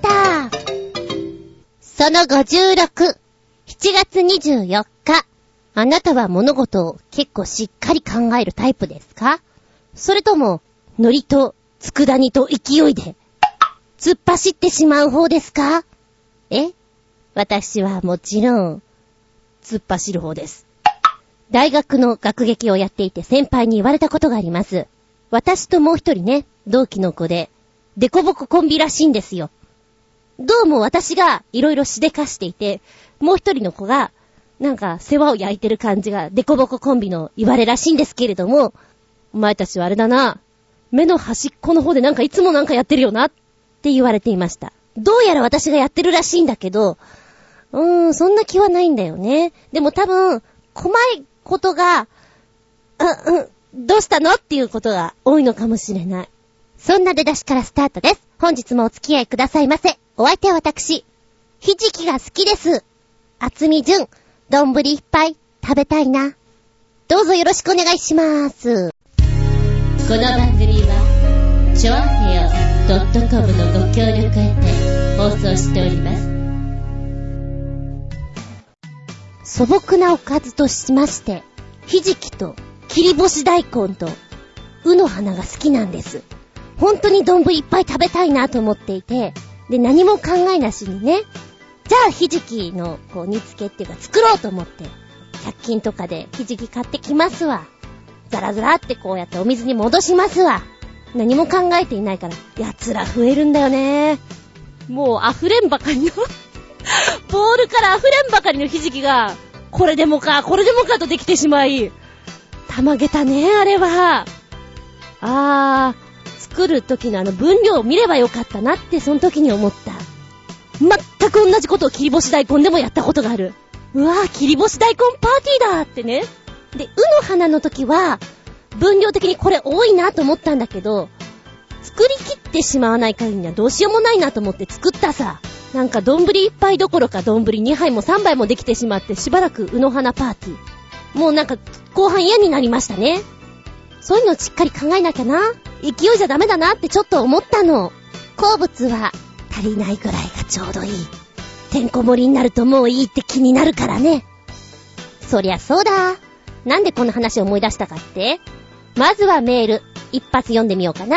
タその56、7月24日。あなたは物事を結構しっかり考えるタイプですか？それとも、ノリと佃煮と勢いで、突っ走ってしまう方ですか？え？私はもちろん、突っ走る方です。大学の学劇をやっていて先輩に言われたことがあります。私ともう一人ね、同期の子で、デコボココンビらしいんですよ。どうも私がいろいろしでかしていて、もう一人の子が、なんか世話を焼いてる感じがデコボココンビの言われらしいんですけれども、お前たちはあれだな、目の端っこの方でなんかいつもなんかやってるよなって言われていました。どうやら私がやってるらしいんだけど、うーん、そんな気はないんだよね。でも多分、細いことが、うん、うん、どうしたの？っていうことが多いのかもしれない。そんな出だしからスタートです。本日もお付き合いくださいませ。お相手は私、ひじきが好きです。あつみじゅん、丼いっぱい食べたいな。どうぞよろしくお願いします。この番組は、ちょあへよ .com のご協力へて放送しております。素朴なおかずとしまして、ひじきと切り干し大根と、うの花が好きなんです。本当に丼いっぱい食べたいなと思っていて、で、何も考えなしにね、じゃあひじきのこう煮付けっていうか作ろうと思って、100均とかでひじき買ってきますわ。ザラザラってこうやってお水に戻しますわ。何も考えていないから、奴ら増えるんだよね。もう溢れんばかりの ボールから溢れんばかりのひじきが、これでもか、これでもかとできてしまい、たまげたね、あれは。あー、作る時のあの分量を見ればよかったなってその時に思った。全く同じことを切り干し大根でもやったことがある。うわぁ、切り干し大根パーティーだってね。で、うの花の時は、分量的にこれ多いなと思ったんだけど、作り切ってしまわない限りにはどうしようもないなと思って作ったさ。なんか丼一杯どころか丼2杯も3杯もできてしまってしばらくうの花パーティー。もうなんか後半嫌になりましたね。そういうのをしっかり考えなきゃな。勢いじゃダメだなってちょっと思ったの。好物は足りないぐらいがちょうどいい。てんこ盛りになるともういいって気になるからね。そりゃそうだ。なんでこの話を思い出したかって？まずはメール、一発読んでみようかな。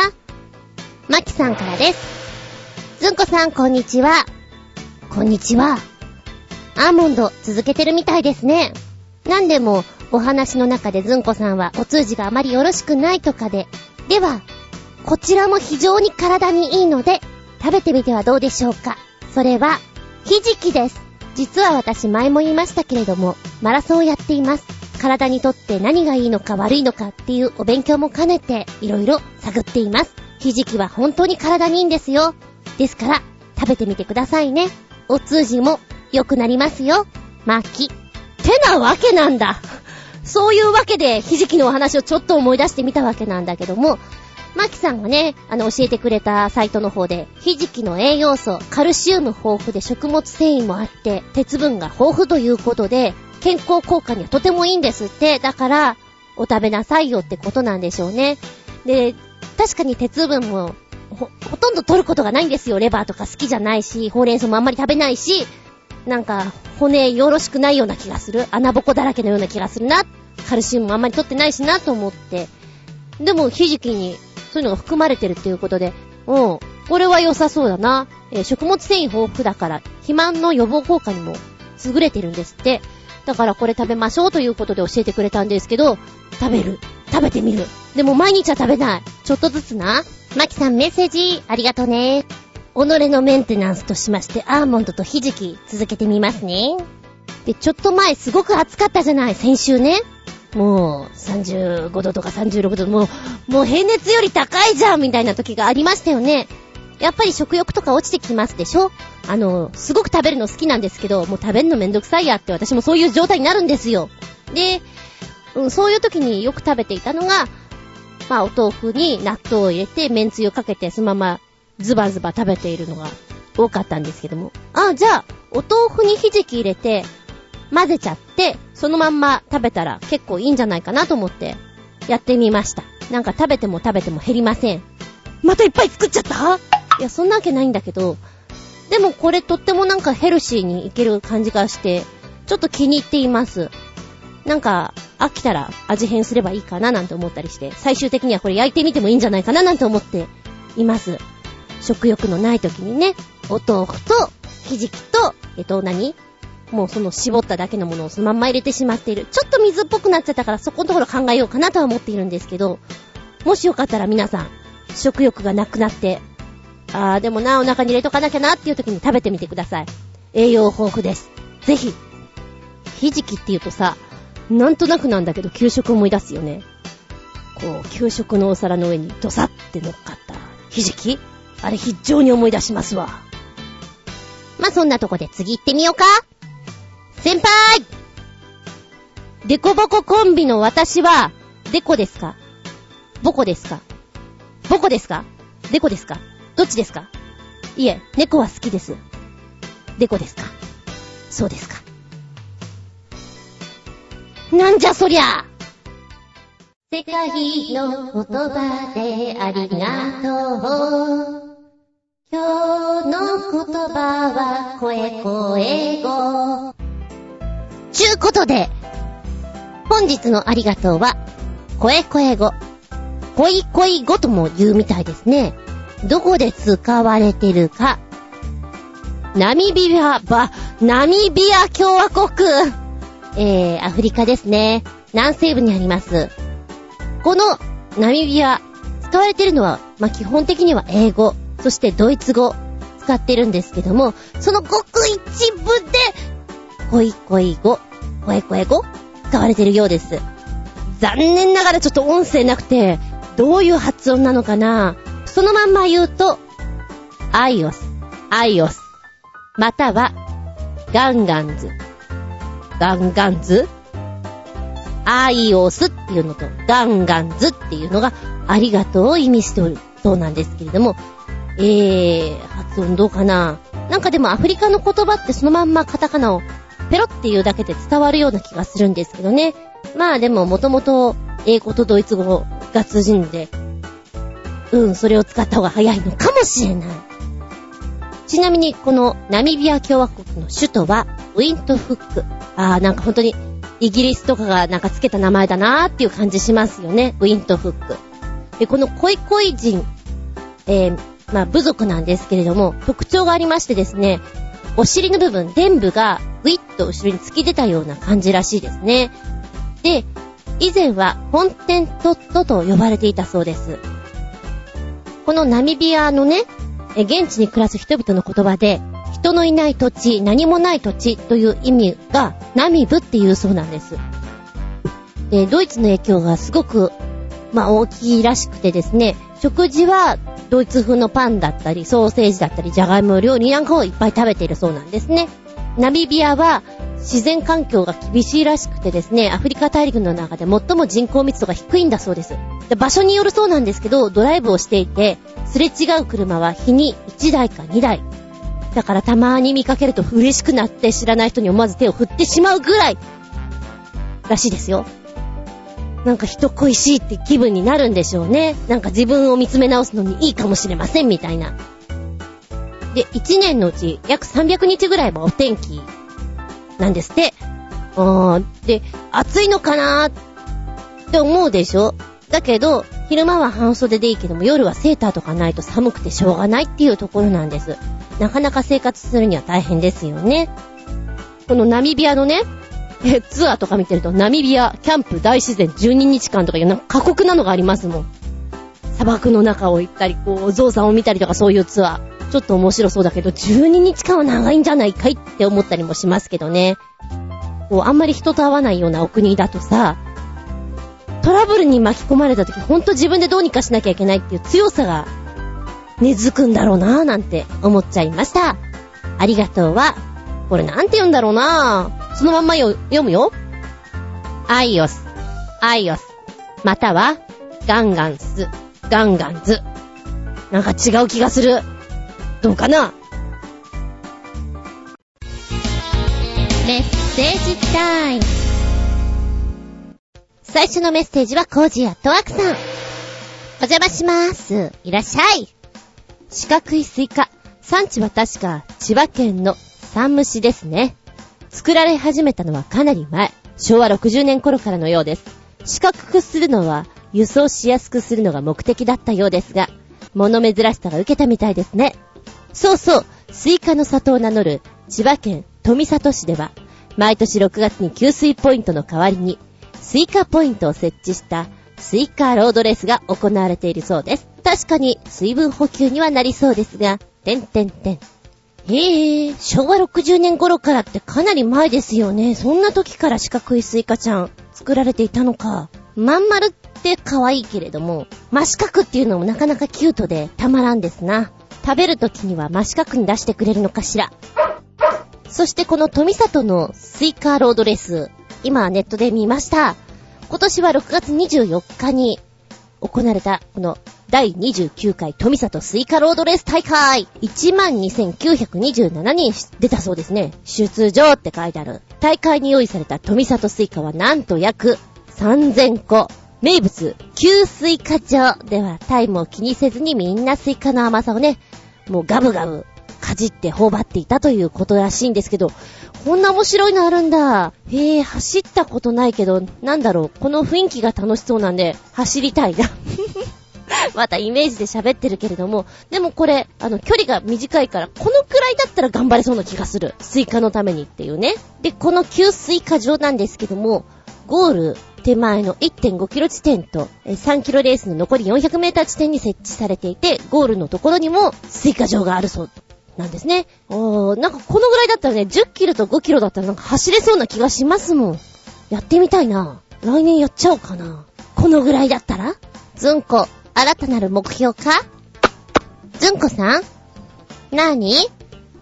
まきさんからです。ずんこさん、こんにちは。こんにちは。アーモンド、続けてるみたいですね。なんでも、お話の中でずんこさんはお通じがあまりよろしくないとかで。では、こちらも非常に体にいいので、食べてみてはどうでしょうか。それは、ひじきです。実は私前も言いましたけれども、マラソンをやっています。体にとって何がいいのか悪いのかっていうお勉強も兼ねて、いろいろ探っています。ひじきは本当に体にいいんですよ。ですから、食べてみてくださいね。お通じも良くなりますよ。巻き。てなわけなんだ。そういうわけで、ひじきのお話をちょっと思い出してみたわけなんだけども、マキさんがね、あの、教えてくれたサイトの方で、ひじきの栄養素、カルシウム豊富で食物繊維もあって、鉄分が豊富ということで、健康効果にはとてもいいんですって。だから、お食べなさいよってことなんでしょうね。で、確かに鉄分も、ほ、ほとんど取ることがないんですよ。レバーとか好きじゃないし、ほうれん草もあんまり食べないし、なんか、骨よろしくないような気がする。穴ぼこだらけのような気がするな。カルシウムもあんまり取ってないしなと思って。でも、ひじきにそういうのが含まれてるっていうことで、うん。これは良さそうだな。えー、食物繊維豊富だから、肥満の予防効果にも優れてるんですって。だからこれ食べましょうということで教えてくれたんですけど、食べる。食べてみる。でも毎日は食べない。ちょっとずつな。マキさんメッセージありがとうね。己のメンテナンスとしまして、アーモンドとひじき続けてみますね。で、ちょっと前すごく暑かったじゃない、先週ね。もう、35度とか36度、もう、もう平熱より高いじゃんみたいな時がありましたよね。やっぱり食欲とか落ちてきますでしょ？あの、すごく食べるの好きなんですけど、もう食べるのめんどくさいやって私もそういう状態になるんですよ。で、うん、そういう時によく食べていたのが、まあお豆腐に納豆を入れて、麺つゆかけてそのままズバズバ食べているのが多かったんですけども。あ、じゃあ、お豆腐にひじき入れて、混ぜちゃって、そのまんま食べたら結構いいんじゃないかなと思って、やってみました。なんか食べても食べても減りません。またいっぱい作っちゃった？いや、そんなわけないんだけど、でもこれとってもなんかヘルシーにいける感じがして、ちょっと気に入っています。なんか、飽きたら味変すればいいかななんて思ったりして、最終的にはこれ焼いてみてもいいんじゃないかななんて思っています。食欲のない時にね、お豆腐と、ひじきと、えっと何？もうその絞っただけのものをそのまんま入れてしまっている。ちょっと水っぽくなっちゃったからそこのところ考えようかなとは思っているんですけど、もしよかったら皆さん、食欲がなくなって、あーでもな、お腹に入れとかなきゃなっていう時に食べてみてください。栄養豊富です。ぜひ。ひじきって言うとさ、なんとなくなんだけど給食思い出すよね。こう、給食のお皿の上にドサって乗っかったひじき？あれ非常に思い出しますわ。まあ、そんなとこで次行ってみようか。先輩デコボココンビの私は、デコですか？ボコですか？ボコですか？デコですか？どっちですか？いえ、猫は好きです。デコですか？そうですか？なんじゃそりゃ世界の言葉でありがとう。今日の言葉は声声語。ちゅうことで、本日のありがとうは、声声語。恋恋語とも言うみたいですね。どこで使われてるか。ナミビア、ば、ナミビア共和国。えー、アフリカですね。南西部にあります。このナミビア、使われてるのは、まあ、基本的には英語、そしてドイツ語、使ってるんですけども、そのごく一部で、恋恋語、声声語、使われてるようです。残念ながらちょっと音声なくて、どういう発音なのかな。そのまんま言うと、アイオス、アイオス、または、ガンガンズ、ガンガンズ？アイオスっていうのと、ガンガンズっていうのが、ありがとうを意味しておる。そうなんですけれども、えー、発音どうかな。なんかでもアフリカの言葉ってそのまんまカタカナをペロっていうだけで伝わるような気がするんですけどね。まあでももともと英語とドイツ語が通じるんで、うん、それを使った方が早いのかもしれない。ちなみにこのナミビア共和国の首都はウィントフック。あーなんか本当にイギリスとかがなんかつけた名前だなーっていう感じしますよね。ウィントフック。で、この恋恋人、えー、まあ部族なんですけれども、特徴がありましてですね、お尻の部分、全部がウィッと後ろに突き出たような感じらしいですね。で、以前は本店トットと呼ばれていたそうです。このナミビアのね、現地に暮らす人々の言葉で、人のいない土地、何もない土地という意味がナミブっていうそうなんです。で、ドイツの影響がすごく、まあ大きいらしくてですね、食事はドイツ風のパンだったり、ソーセージだったり、じゃがいも料理なんかをいっぱい食べているそうなんですね。ナミビアは自然環境が厳しいらしくてですね、アフリカ大陸の中で最も人口密度が低いんだそうです。場所によるそうなんですけど、ドライブをしていて、すれ違う車は日に1台か2台、だからたまに見かけると嬉しくなって知らない人に思わず手を振ってしまうぐらい、らしいですよ。なんか人恋しいって気分になるんでしょうね。なんか自分を見つめ直すのにいいかもしれません、みたいな。で、1年のうち約300日ぐらいはお天気なんですって。あーで、暑いのかなーって思うでしょ？だけど、昼間は半袖でいいけども夜はセーターとかないと寒くてしょうがないっていうところなんです。なかなか生活するには大変ですよね。このナミビアのね、え、ツアーとか見てると、ナミビアキャンプ大自然12日間とかいうなんか過酷なのがありますもん。砂漠の中を行ったり、こう、ゾウさんを見たりとかそういうツアー。ちょっと面白そうだけど、12日間は長いんじゃないかいって思ったりもしますけどね。こう、あんまり人と会わないようなお国だとさ、トラブルに巻き込まれた時、ほんと自分でどうにかしなきゃいけないっていう強さが根付くんだろうなぁなんて思っちゃいました。ありがとうは、これなんて言うんだろうなぁ。そのまんま読むよ。アイオス、アイオス、または、ガンガンス、ガンガンズ。なんか違う気がする。どうかな？メッセージタイム。最初のメッセージはコージアットワークさん。お邪魔しまーす。いらっしゃい。四角いスイカ。産地は確か千葉県の山武市ですね。作られ始めたのはかなり前、昭和60年頃からのようです。四角くするのは輸送しやすくするのが目的だったようですが、物珍しさが受けたみたいですね。そうそう、スイカの里を名乗る千葉県富里市では、毎年6月に給水ポイントの代わりに、スイカポイントを設置したスイカロードレースが行われているそうです。確かに水分補給にはなりそうですが、てんてんてん。へえ、昭和60年頃からってかなり前ですよね。そんな時から四角いスイカちゃん作られていたのか。まん丸って可愛いけれども、真四角っていうのもなかなかキュートでたまらんですな。食べる時には真四角に出してくれるのかしら。そしてこの富里のスイカロードレース、今ネットで見ました。今年は6月24日に行われた、この第29回富里スイカロードレース大会 !12,927 人出たそうですね。出場って書いてある。大会に用意された富里スイカはなんと約3000個。名物、給スイカ所ではタイムを気にせずにみんなスイカの甘さをね、もうガブガブかじって頬張っていたということらしいんですけど、こんな面白いのあるんだ。へえ、走ったことないけど、なんだろう、この雰囲気が楽しそうなんで、走りたいな。またイメージで喋ってるけれども、でもこれ、あの、距離が短いから、このくらいだったら頑張れそうな気がする。スイカのためにっていうね。で、この給スイカ所なんですけども、ゴール手前の1.5キロ地点と3キロレースの残り400メーター地点に設置されていて、ゴールのところにもスイカ所があるそうなんですね。おー、なんかこのぐらいだったらね、10キロと5キロだったらなんか走れそうな気がしますもん。やってみたいな。来年やっちゃおうかな。このぐらいだったら？ずんこ、新たなる目標か？ずんこさんなーに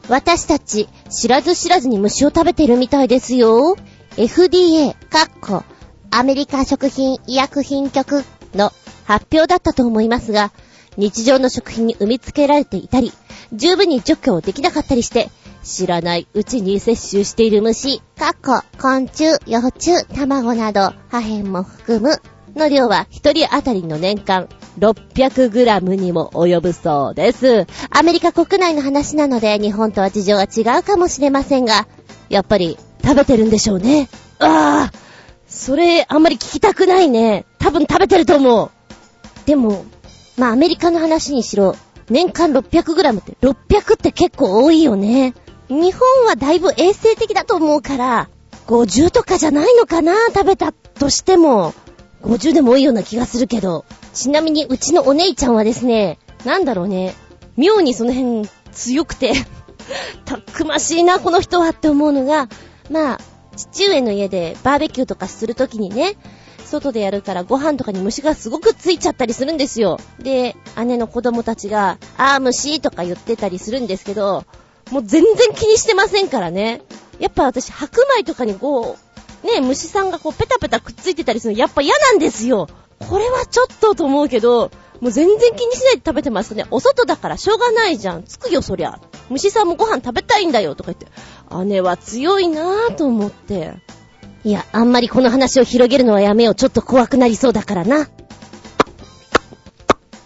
私たち、知らず知らずに虫を食べてるみたいですよ。FDA、かっこ、アメリカ食品医薬品局の発表だったと思いますが、日常の食品に産みつけられていたり、十分に除去できなかったりして、知らないうちに摂取している虫、かっこ、昆虫、幼虫、卵など、破片も含むの量は一人当たりの年間 600g にも及ぶそうです。アメリカ国内の話なので日本とは事情が違うかもしれませんが、やっぱり食べてるんでしょうね。ああ、それあんまり聞きたくないね。多分食べてると思う。でも、まあアメリカの話にしろ、年間 600g って、600って結構多いよね。日本はだいぶ衛生的だと思うから、50とかじゃないのかな食べたとしても。50でも多いような気がするけど。ちなみにうちのお姉ちゃんはですね、なんだろうね、妙にその辺強くて たくましいな、この人はって思うのが、まあ、父上の家でバーベキューとかするときにね、外でやるからご飯とかに虫がすごくついちゃったりするんですよ。で、姉の子供たちが、あー虫とか言ってたりするんですけど、もう全然気にしてませんからね。やっぱ私白米とかにこう、ね、虫さんがこうペタペタくっついてたりするのやっぱ嫌なんですよ。これはちょっとと思うけど、もう全然気にしないで食べてますね。お外だからしょうがないじゃん。つくよ、そりゃ。虫さんもご飯食べたいんだよ、とか言って。姉は強いなぁと思って。いや、あんまりこの話を広げるのはやめよう。ちょっと怖くなりそうだからな。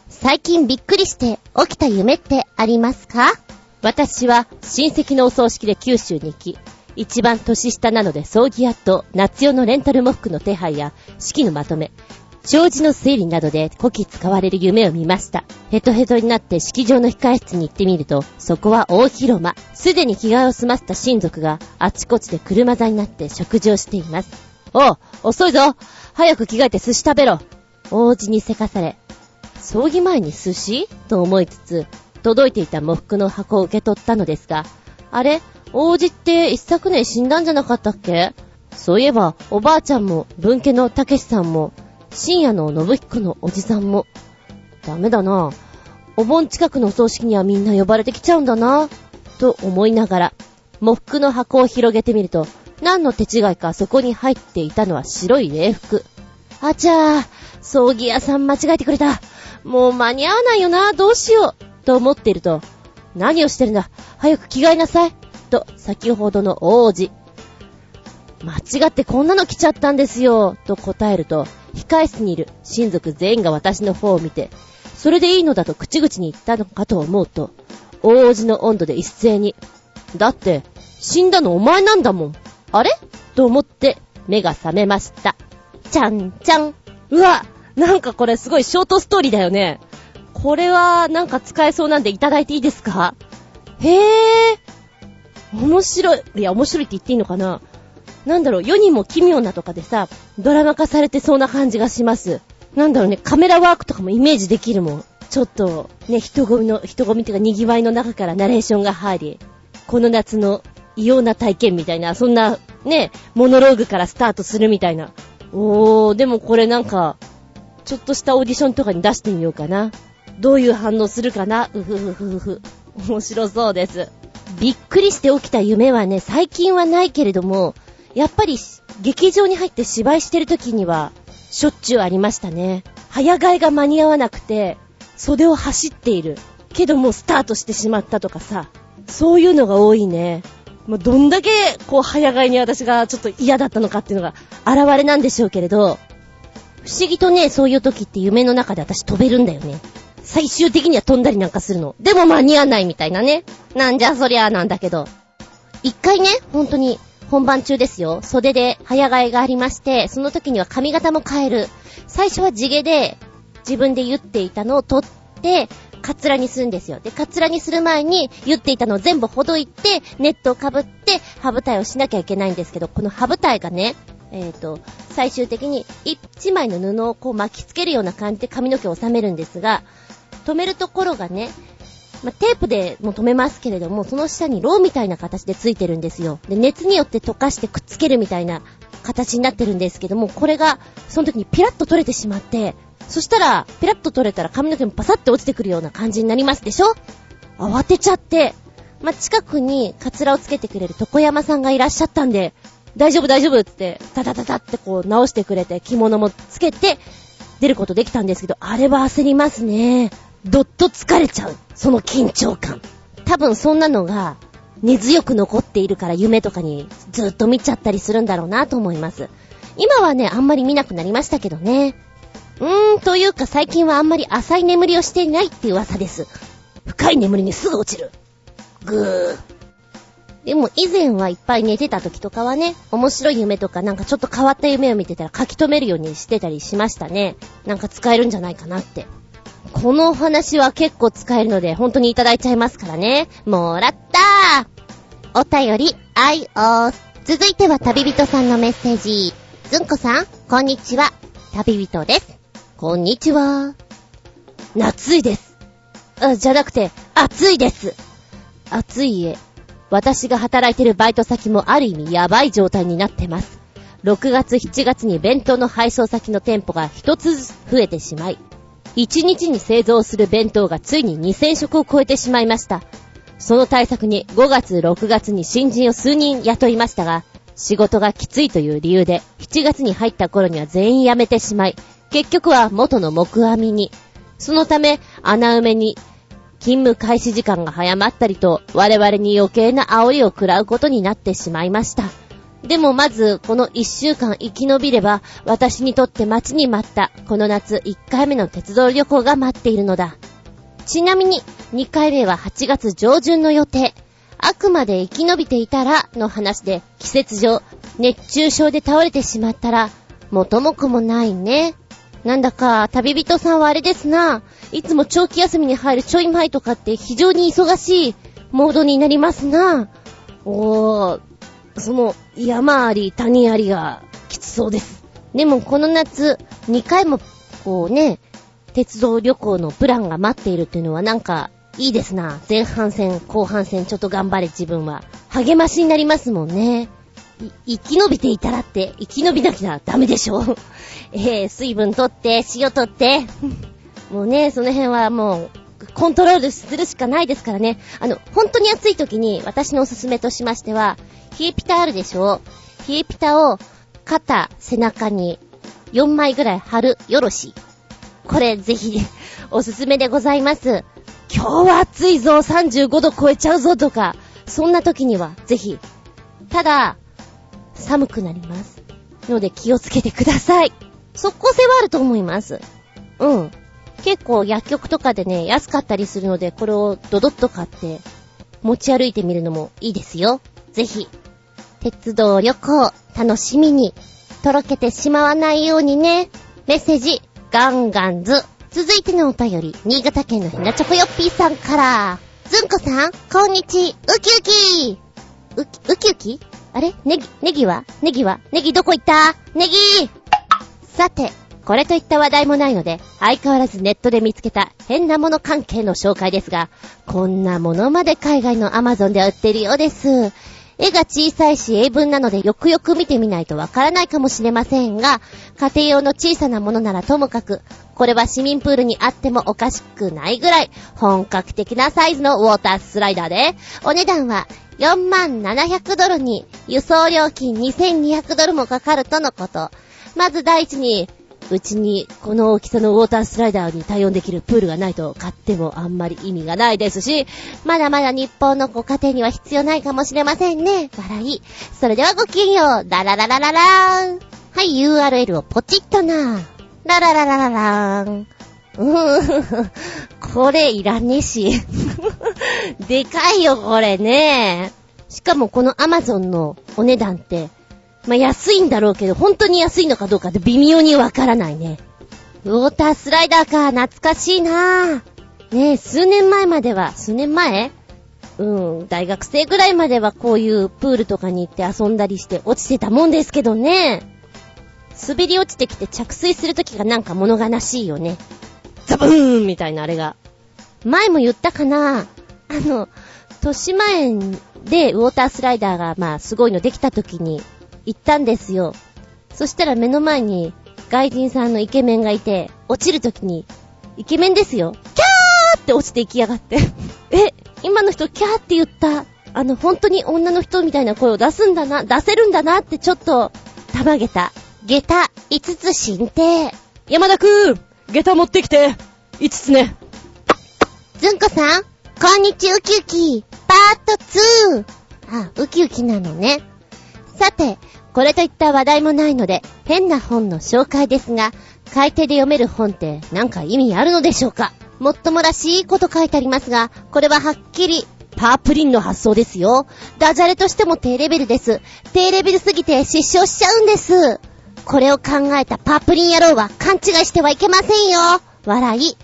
最近びっくりして起きた夢ってありますか？私は親戚のお葬式で九州に行き、一番年下なので葬儀屋と夏用のレンタル喪服の手配や式のまとめ、障子の整理などで古希使われる夢を見ました。ヘトヘトになって式場の控え室に行ってみると、そこは大広間。すでに着替えを済ませた親族があちこちで車座になって食事をしています。おう、遅いぞ早く着替えて寿司食べろ王子にせかされ、葬儀前に寿司と思いつつ、届いていた喪服の箱を受け取ったのですが、あれ王子って一昨年死んだんじゃなかったっけ？そういえば、おばあちゃんも、文家のたけしさんも、深夜の信彦のおじさんも。ダメだな。お盆近くの葬式にはみんな呼ばれてきちゃうんだな。と思いながら、喪服の箱を広げてみると、何の手違いかそこに入っていたのは白い礼服。あちゃー、葬儀屋さん間違えてくれた。もう間に合わないよな、どうしよう。と思っていると、何をしてるんだ、早く着替えなさい。と、先ほどの王子。間違ってこんなの着ちゃったんですよ。と答えると、控室にいる親族全員が私の方を見て、それでいいのだと口々に言ったのかと思うと、大王子の温度で一斉に。だって、死んだのお前なんだもん。あれ？と思って目が覚めました。ちゃんちゃん。うわ、なんかこれすごいショートストーリーだよね。これはなんか使えそうなんでいただいていいですか？へえ。面白い。いや、面白いって言っていいのかな？なんだろう、世にも奇妙なとかでさ、ドラマ化されてそうな感じがします。なんだろうね、カメラワークとかもイメージできるもん。ちょっと、ね、人混みの、人混みっていうか賑わいの中からナレーションが入り、この夏の異様な体験みたいな、そんな、ね、モノローグからスタートするみたいな。おー、でもこれなんか、ちょっとしたオーディションとかに出してみようかな。どういう反応するかな？うふふふふ。面白そうです。びっくりして起きた夢はね、最近はないけれども、やっぱり劇場に入って芝居してる時には、しょっちゅうありましたね。早替えが間に合わなくて、袖を走っている。けどもうスタートしてしまったとかさ、そういうのが多いね。もうどんだけ、こう、早替えに私がちょっと嫌だったのかっていうのが、現れなんでしょうけれど、不思議とね、そういう時って夢の中で私飛べるんだよね。最終的には飛んだりなんかするの。でも間に合わないみたいなね。なんじゃそりゃなんだけど。一回ね、本当に、本番中ですよ。袖で早替えがありまして、その時には髪型も変える。最初は地毛で、自分で言っていたのを取って、カツラにするんですよ。で、カツラにする前に言っていたのを全部ほどいて、ネットをかぶって、ハブタイをしなきゃいけないんですけど、このハブタイがね、えっ、ー、と、最終的に一枚の布をこう巻きつけるような感じで髪の毛を収めるんですが、止めるところがね、まあ、テープでも止めますけれども、その下にローみたいな形でついてるんですよ。で、熱によって溶かしてくっつけるみたいな形になってるんですけども、これが、その時にピラッと取れてしまって、そしたら、ピラッと取れたら髪の毛もパサッと落ちてくるような感じになりますでしょ？慌てちゃって、まあ、近くにカツラをつけてくれる床山さんがいらっしゃったんで、大丈夫大丈夫って、タタタタってこう直してくれて、着物もつけて、出ることできたんですけど、あれは焦りますね。どっと疲れちゃう。その緊張感。多分そんなのが、根強く残っているから夢とかにずっと見ちゃったりするんだろうなと思います。今はね、あんまり見なくなりましたけどね。うーん、というか最近はあんまり浅い眠りをしていないっていう噂です。深い眠りにすぐ落ちる。ぐー。でも以前はいっぱい寝てた時とかはね、面白い夢とかなんかちょっと変わった夢を見てたら書き留めるようにしてたりしましたね。なんか使えるんじゃないかなって。このお話は結構使えるので、本当にいただいちゃいますからね。もらったーお便り、愛を。続いては旅人さんのメッセージ。ずんこさん、こんにちは。旅人です。こんにちは。夏いです。あ、じゃなくて、暑いです。暑い家。私が働いてるバイト先もある意味やばい状態になってます。6月7月に弁当の配送先の店舗が一つずつ増えてしまい、1日に製造する弁当がついに2000食を超えてしまいました。その対策に5月6月に新人を数人雇いましたが、仕事がきついという理由で7月に入った頃には全員辞めてしまい、結局は元の木網に。そのため穴埋めに勤務開始時間が早まったりと我々に余計な煽りを食らうことになってしまいました。でもまず、この一週間生き延びれば、私にとって待ちに待った、この夏1回目の鉄道旅行が待っているのだ。ちなみに、2回目は8月上旬の予定。あくまで生き延びていたら、の話で、季節上、熱中症で倒れてしまったら、元も子もないね。なんだか、旅人さんはあれですな。いつも長期休みに入るちょい前とかって非常に忙しいモードになりますな。おー、その、山あり、谷ありが、きつそうです。でも、この夏、2回も、こうね、鉄道旅行のプランが待っているっていうのはなんか、いいですな。前半戦、後半戦、ちょっと頑張れ自分は。励ましになりますもんね。生き延びていたらって、生き延びなきゃダメでしょ。えー、水分取って、塩取って。もうね、その辺はもう、コントロールするしかないですからね。あの、本当に暑い時に私のおすすめとしましては、冷えピタあるでしょ冷えピタを肩、背中に4枚ぐらい貼るよろし。これぜひおすすめでございます。今日は暑いぞ !35 度超えちゃうぞとか、そんな時にはぜひ。ただ、寒くなります。ので気をつけてください。即効性はあると思います。うん。結構薬局とかでね、安かったりするので、これをドドッと買って持ち歩いてみるのもいいですよ。ぜひ、鉄道旅行楽しみに、とろけてしまわないようにね。メッセージ、ガンガンズ。続いてのお便り、新潟県のひなちょこよっぴーさんから。ずんこさん、こんにち、ウキウキウキウキウキ？あれ？ネギ、ネギは？ネギは？ネギどこ行った？ネギさて、これといった話題もないので、相変わらずネットで見つけた変なもの関係の紹介ですが、こんなものまで海外のアマゾンで売ってるようです。絵が小さいし英文なのでよくよく見てみないとわからないかもしれませんが、家庭用の小さなものならともかく、これは市民プールにあってもおかしくないぐらい本格的なサイズのウォータースライダーで、お値段は4万700ドルに輸送料金2200ドルもかかるとのこと。まず第一に、うちにこの大きさのウォータースライダーに対応できるプールがないと買ってもあんまり意味がないですし、まだまだ日本のご家庭には必要ないかもしれませんね。笑い。それではごきげんよう。ララララララーン。はい、URL をポチッとな。ララララララーン。うーん、これいらねえし。でかいよ、これね。しかもこの Amazon のお値段って、まあ、安いんだろうけど、本当に安いのかどうかって微妙にわからないね。ウォータースライダーか、懐かしいなぁ。ねえ、数年前までは、数年前？うん、大学生ぐらいまではこういうプールとかに行って遊んだりして落ちてたもんですけどね。滑り落ちてきて着水するときがなんか物悲しいよね。ザブーンみたいなあれが。前も言ったかなあの、豊島園でウォータースライダーがまあすごいのできた時に行ったんですよ。そしたら目の前に外人さんのイケメンがいて、落ちるときに、イケメンですよ。キャーって落ちていきやがって。え、今の人キャーって言った。あの、本当に女の人みたいな声を出すんだな、出せるんだなってちょっと、たまげた。下駄5つ進呈。山田くん下駄持ってきて !5 つね。ずんこさんこんにちウキウキパート 2! あ、ウキウキなのね。さて、これといった話題もないので、変な本の紹介ですが、書いてで読める本ってなんか意味あるのでしょうか？もっともらしいこと書いてありますが、これははっきり、パープリンの発想ですよ。ダジャレとしても低レベルです。低レベルすぎて失笑しちゃうんです。これを考えたパープリン野郎は勘違いしてはいけませんよ。笑い。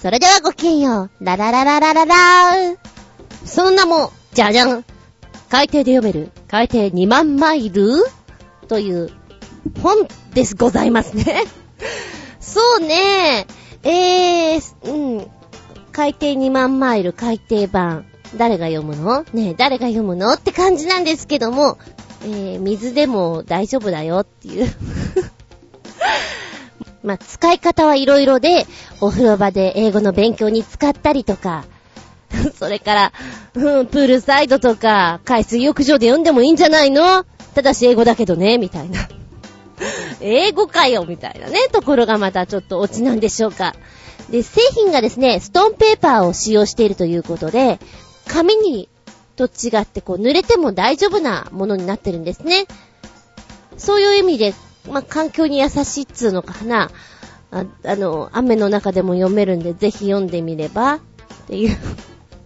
それではごきげんよう。ラララララララー。そんなも、じゃじゃん。海底で読める、海底2万マイルという本ですございますね。そうね。えー、うん。海底2万マイル海底版。誰が読むの？ねえ、誰が読むの？って感じなんですけども、えー、水でも大丈夫だよっていう まあ、使い方はいろいろで、お風呂場で英語の勉強に使ったりとか、それから、うん、プールサイドとか、海水浴場で読んでもいいんじゃないの？ただし英語だけどね、みたいな。英語かよ、みたいなね、ところがまたちょっとオチなんでしょうか。で、製品がですね、ストーンペーパーを使用しているということで、紙にと違ってこう濡れても大丈夫なものになってるんですね。そういう意味で、まあ、環境に優しいっつうのかな。あ、あの、雨の中でも読めるんで、ぜひ読んでみれば、っていう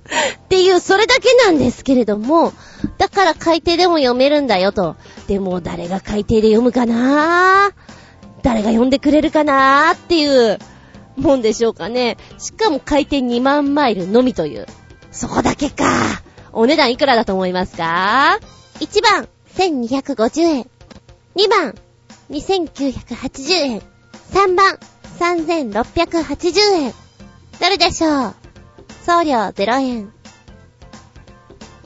っていう、それだけなんですけれども、だから海底でも読めるんだよと。でも、誰が海底で読むかな？誰が読んでくれるかなっていうもんでしょうかね。しかも海底2万マイルのみという。そこだけか。お値段いくらだと思いますか ?1 番、1250円。2番、2980円。3番、3680円。どれでしょう？送料0円。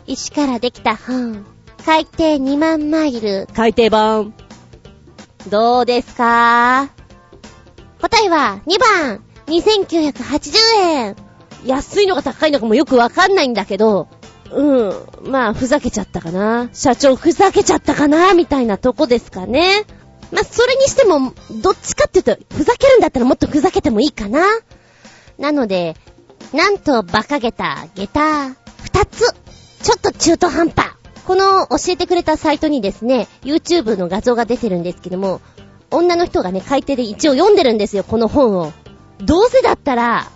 石からできた本。海底2万マイル。海底版。どうですか？答えは2番、2980円。安いのか高いのかもよくわかんないんだけど、うん。まあ、ふざけちゃったかな。社長ふざけちゃったかな？みたいなとこですかね。まあ、それにしても、どっちかって言うと、ふざけるんだったらもっとふざけてもいいかな。なので、なんと馬鹿げた下駄二つ。ちょっと中途半端。この教えてくれたサイトにですね、YouTube の画像が出てるんですけども、女の人がね、海底で一応読んでるんですよ、この本を。どうせだったら、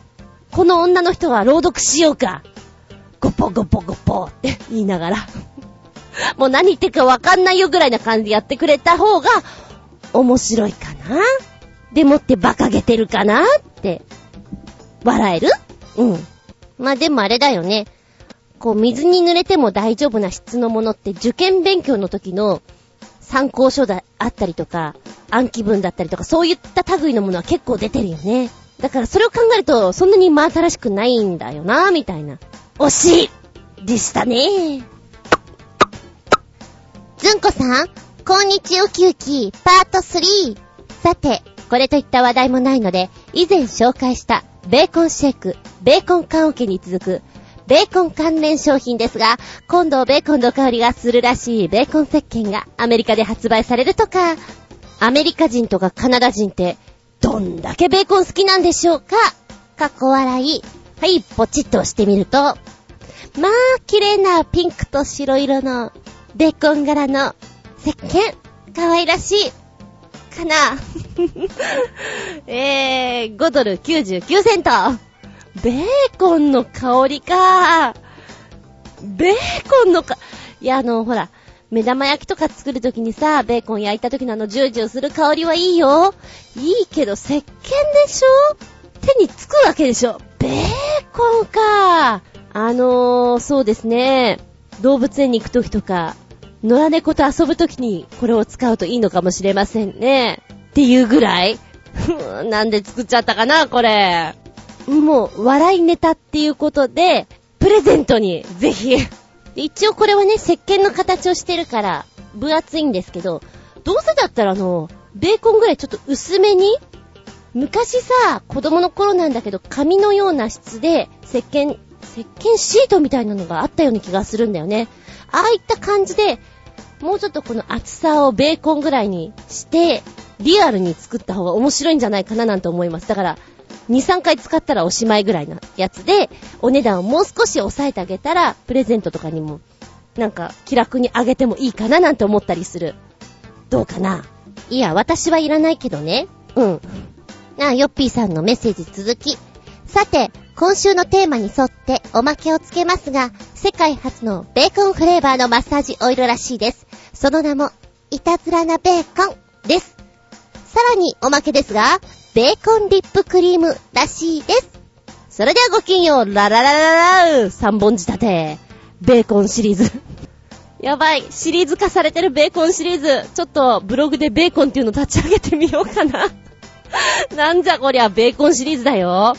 この女の人は朗読しようか。ゴポゴポゴポって言いながら。もう何言ってるかわかんないよぐらいな感じでやってくれた方が、面白いかなでもって馬鹿げてるかなって、笑える？うん。まあでもあれだよね。こう、水に濡れても大丈夫な質のものって受験勉強の時の参考書だ、あったりとか、暗記文だったりとか、そういった類のものは結構出てるよね。だからそれを考えると、そんなに真新しくないんだよな、みたいな。惜しいでしたね。ずんこさん、こんにちはウキウキ、パート3。さて、これといった話題もないので、以前紹介したベーコンシェイク、ベーコン缶桶に続く、ベーコン関連商品ですが、今度ベーコンの香りがするらしいベーコン石鹸がアメリカで発売されるとか、アメリカ人とかカナダ人って、どんだけベーコン好きなんでしょうかかっこ笑い。はい、ポチッと押してみると、まあ、綺麗なピンクと白色のベーコン柄の石鹸。可愛らしい。かな えー、5ドル99セント。ベーコンの香りか。ベーコンのか、いや、あの、ほら、目玉焼きとか作るときにさ、ベーコン焼いたときのあのジュージューする香りはいいよ。いいけど、石鹸でしょ？手につくわけでしょ？ベーコンか。あのー、そうですね。動物園に行くときとか、野良猫と遊ぶときにこれを使うといいのかもしれませんね。っていうぐらいなんで作っちゃったかな、これ。もう、笑いネタっていうことで、プレゼントに、ぜひ一応これはね、石鹸の形をしてるから、分厚いんですけど、どうせだったらあの、ベーコンぐらいちょっと薄めに昔さ、子供の頃なんだけど、紙のような質で、石鹸、石鹸シートみたいなのがあったような気がするんだよね。ああいった感じで、もうちょっとこの厚さをベーコンぐらいにして、リアルに作った方が面白いんじゃないかななんて思います。だから、2、3回使ったらおしまいぐらいなやつで、お値段をもう少し抑えてあげたら、プレゼントとかにも、なんか、気楽にあげてもいいかななんて思ったりする。どうかな？いや、私はいらないけどね。うん。なあ、ヨッピーさんのメッセージ続き。さて、今週のテーマに沿っておまけをつけますが、世界初のベーコンフレーバーのマッサージオイルらしいです。その名も、いたずらなベーコンです。さらにおまけですが、ベーコンリップクリームらしいです。それではごきげんよう、ラララララ三本仕立て。ベーコンシリーズ。やばい、シリーズ化されてるベーコンシリーズ。ちょっとブログでベーコンっていうの立ち上げてみようかな。なんじゃこりゃ、ベーコンシリーズだよ。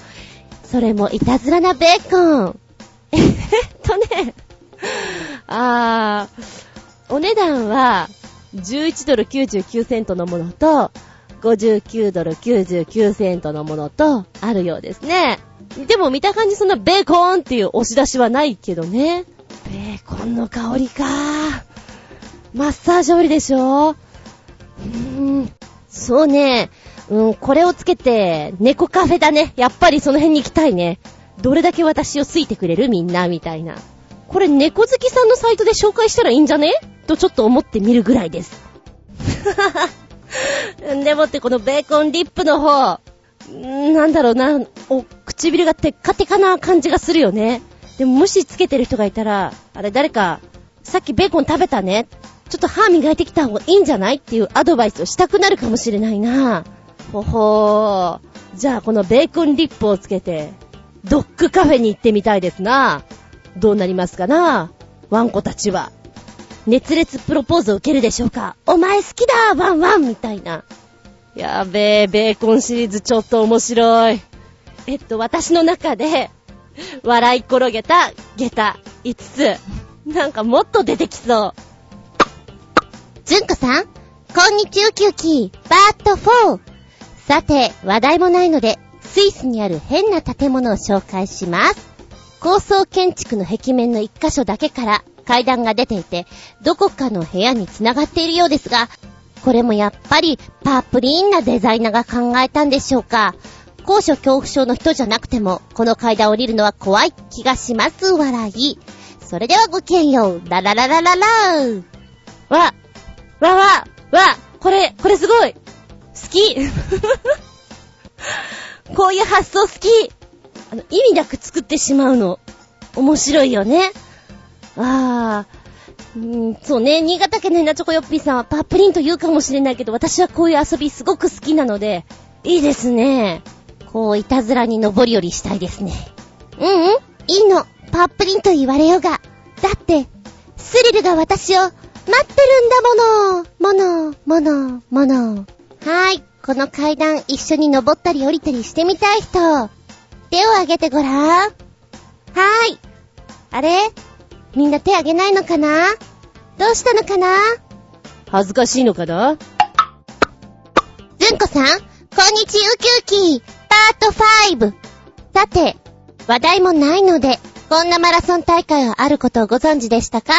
それもいたずらなベーコン。えっとね、あー、お値段は、11ドル99セントのものと、59ドル99セントのものと、あるようですね。でも見た感じそんなベーコンっていう押し出しはないけどね。ベーコンの香りかマッサージオイルでしょうーん。そうね。うん、これをつけて、猫カフェだね。やっぱりその辺に行きたいね。どれだけ私を好いてくれるみんな、みたいな。これ猫好きさんのサイトで紹介したらいいんじゃね？とちょっと思ってみるぐらいです。でもってこのベーコンリップの方、なんだろうな、お、唇がテッカテカな感じがするよね。でももしつけてる人がいたら、あれ誰か、さっきベーコン食べたね。ちょっと歯磨いてきた方がいいんじゃない？っていうアドバイスをしたくなるかもしれないな。ほほー。じゃあこのベーコンリップをつけて、ドッグカフェに行ってみたいですな。どうなりますかな？ワンコたちは。熱烈プロポーズを受けるでしょうか？お前好きだワンワンみたいな。やべえ、ベーコンシリーズちょっと面白い。えっと、私の中で、笑い転げた下駄5つ。なんかもっと出てきそう。ずんこさん、こんにちは、キューキー、パート4。さて、話題もないので、スイスにある変な建物を紹介します。高層建築の壁面の一箇所だけから階段が出ていて、どこかの部屋に繋がっているようですが、これもやっぱりパープリーンなデザイナーが考えたんでしょうか。高所恐怖症の人じゃなくても、この階段降りるのは怖い気がします、笑い。それではごきげんよう、ララララララー。わ、わわ、わ、これ、これすごい好き こういう発想好き。あの、意味なく作ってしまうの。面白いよね。あー。うん、そうね、新潟県の稲チョコヨッピーさんはパップリンと言うかもしれないけど、私はこういう遊びすごく好きなので、いいですね。こう、いたずらに登り降りしたいですね。うんうん、いいの。パップリンと言われようが。だって、スリルが私を待ってるんだもの。もの、もの、もの。はーい。この階段一緒に登ったり降りたりしてみたい人。手を挙げてごらん。はーい。あれ？みんな手挙げないのかな？どうしたのかな？恥ずかしいのかな？ずんこさん、こんにちウキウキ、パート5。さて、話題もないので、こんなマラソン大会があることをご存知でしたか？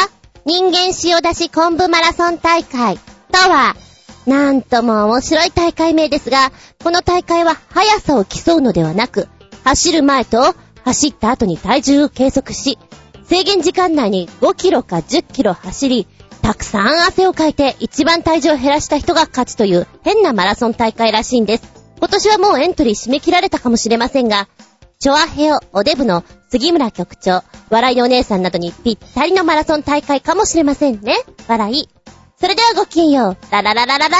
人間塩出し昆布マラソン大会とは、なんとも面白い大会名ですが、この大会は速さを競うのではなく、走る前と走った後に体重を計測し、制限時間内に5キロか10キロ走り、たくさん汗をかいて一番体重を減らした人が勝ちという変なマラソン大会らしいんです。今年はもうエントリー締め切られたかもしれませんが、チョアヘオおデブの杉村局長、笑いのお姉さんなどにぴったりのマラソン大会かもしれませんね。笑い。それではごきげんよう。ララララララ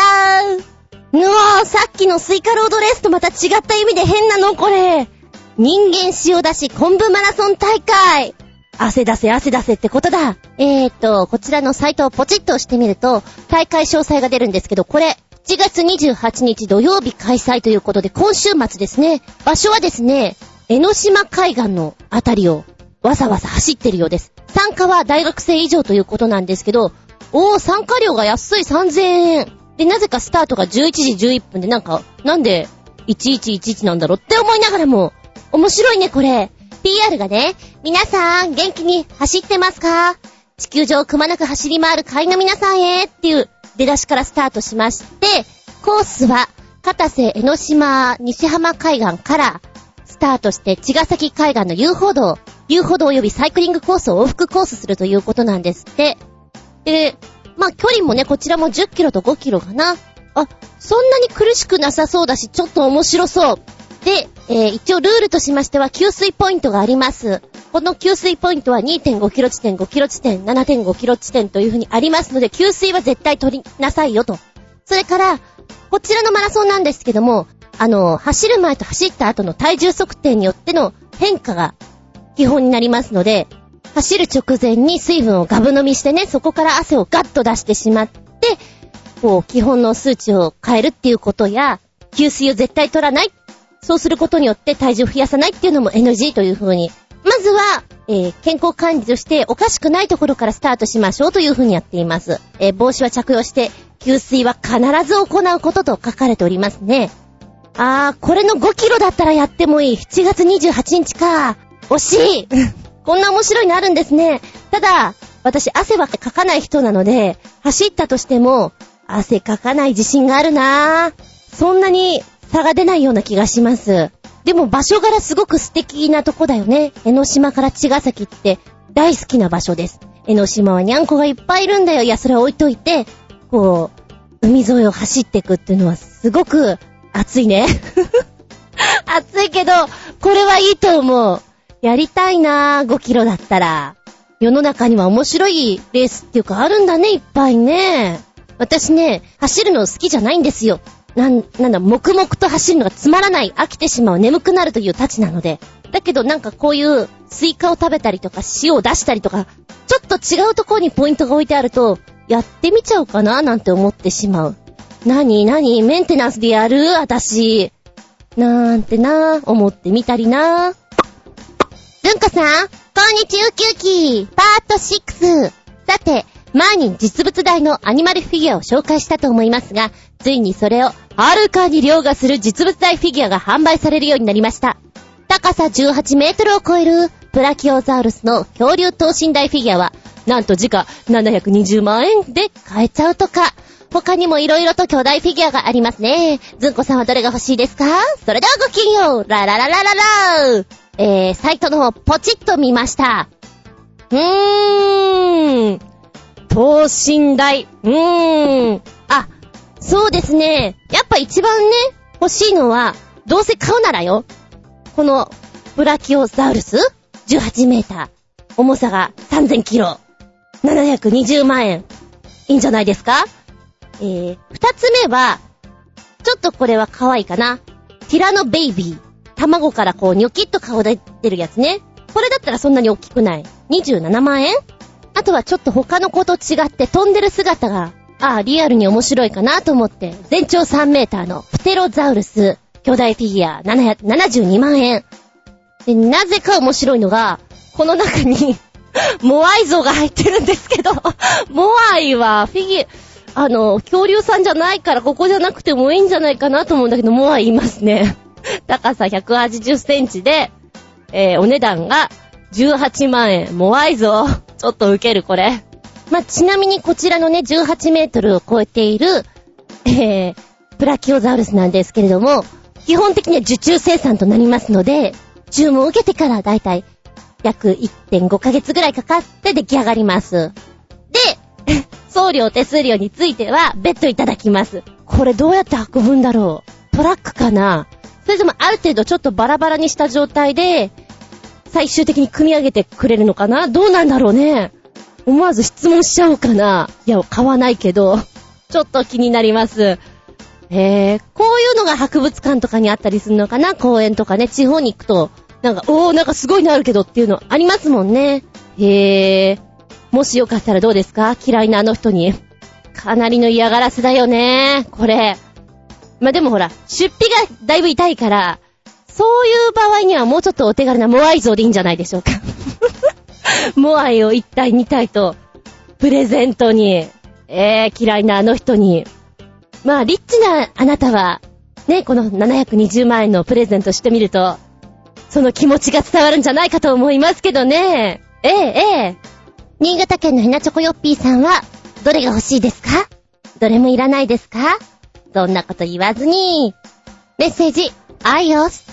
ーうわー、さっきのスイカロードレースとまた違った意味で変なのこれ。人間塩出し昆布マラソン大会。汗出せ汗出せってことだ。えーと、こちらのサイトをポチッと押してみると、大会詳細が出るんですけど、これ、7月28日土曜日開催ということで、今週末ですね。場所はですね、江ノ島海岸のあたりをわざわざ走ってるようです。参加は大学生以上ということなんですけど、おー、参加料が安い3000円。で、なぜかスタートが11時11分でなんか、なんで1111なんだろうって思いながらも、面白いね、これ。PR がね、皆さん、元気に走ってますか？地球上くまなく走り回る会の皆さんへっていう出だしからスタートしまして、コースは、片瀬江ノ島西浜海岸からスタートして茅ヶ崎海岸の遊歩道、遊歩道及びサイクリングコースを往復コースするということなんですって。で、まあ、距離もね、こちらも10キロと5キロかな。あ、そんなに苦しくなさそうだし、ちょっと面白そう。で、えー、一応ルールとしましては、給水ポイントがあります。この給水ポイントは2.5キロ地点、5キロ地点、7.5キロ地点という風にありますので、給水は絶対取りなさいよと。それから、こちらのマラソンなんですけども、あの、走る前と走った後の体重測定によっての変化が基本になりますので、走る直前に水分をガブ飲みしてね、そこから汗をガッと出してしまって、こう、基本の数値を変えるっていうことや、給水を絶対取らない。そうすることによって体重を増やさないっていうのも NG という風に。まずは、えー、健康管理としておかしくないところからスタートしましょうという風にやっています。えー、帽子は着用して、給水は必ず行うことと書かれておりますね。あー、これの5キロだったらやってもいい。7月28日か。惜しい。こんな面白いのあるんですね。ただ、私汗はかかない人なので、走ったとしても、汗かかない自信があるなぁ。そんなに差が出ないような気がします。でも場所柄すごく素敵なとこだよね。江ノ島から茅ヶ崎って大好きな場所です。江ノ島はにゃんこがいっぱいいるんだよ。いや、それは置いといて、こう、海沿いを走っていくっていうのはすごく暑いね。暑いけど、これはいいと思う。やりたいなぁ、5キロだったら。世の中には面白いレースっていうかあるんだね、いっぱいね。私ね、走るの好きじゃないんですよ。なん、なんだ、黙々と走るのがつまらない、飽きてしまう、眠くなるというたちなので。だけどなんかこういうスイカを食べたりとか塩を出したりとか、ちょっと違うところにポイントが置いてあると、やってみちゃおうかななんて思ってしまう。なになにメンテナンスでやる？私。なーんてな思ってみたりなずんこさん、こんにちウキウキパート6。さて、前に実物大のアニマルフィギュアを紹介したと思いますが、ついにそれをはるかに凌駕する実物大フィギュアが販売されるようになりました。高さ18メートルを超えるプラキオザウルスの恐竜等身大フィギュアは、なんと時価720万円で買えちゃうとか。他にも色々と巨大フィギュアがありますね。ずんこさんはどれが欲しいですか？それではごきげんようララララララーえー、サイトの方ポチッと見ました。うーん。等身大。うーん。あ、そうですね。やっぱ一番ね、欲しいのは、どうせ買うならよ。このブラキオザウルス ?18 メーター。重さが3000キロ。720万円。いいんじゃないですか？えー、二つ目は、ちょっとこれは可愛いかな。ティラノベイビー。卵からこうニョキッと顔出てるやつね。これだったらそんなに大きくない。27万円？あとはちょっと他の子と違って飛んでる姿が、ああ、リアルに面白いかなと思って、全長3メーターのプテロザウルス巨大フィギュア72万円。で、なぜか面白いのが、この中に モアイ像が入ってるんですけど モアイはフィギュア、あの、恐竜さんじゃないからここじゃなくてもいいんじゃないかなと思うんだけど、モアイいますね。高さ180センチで、えー、お値段が18万円。モアイ像。ちょっとウケる、これ。まあ、ちなみにこちらのね、18メートルを超えている、えー、ブラキオザウルスなんですけれども、基本的には受注生産となりますので、注文を受けてからだいたい約1.5ヶ月ぐらいかかって出来上がります。で、送料手数料については別途いただきます。これどうやって運ぶんだろうトラックかなそれともある程度ちょっとバラバラにした状態で、最終的に組み上げてくれるのかな？どうなんだろうね思わず質問しちゃおうかないや、買わないけど、ちょっと気になります。へえ、こういうのが博物館とかにあったりするのかな？公園とかね、地方に行くと、なんか、おー、なんかすごいのあるけどっていうのありますもんね。へえ、もしよかったらどうですか？嫌いなあの人に。かなりの嫌がらせだよね、これ。まあ、でもほら、出費がだいぶ痛いから、そういう場合にはもうちょっとお手軽なモアイ像でいいんじゃないでしょうか。モアイを一体二体と、プレゼントに、えー、嫌いなあの人に。まあ、リッチなあなたは、ね、この720万円のプレゼントしてみると、その気持ちが伝わるんじゃないかと思いますけどね。ええ、ええ。新潟県のひなチョコヨッピーさんは、どれが欲しいですか？どれもいらないですか？そんなこと言わずに。メッセージ、アイオス。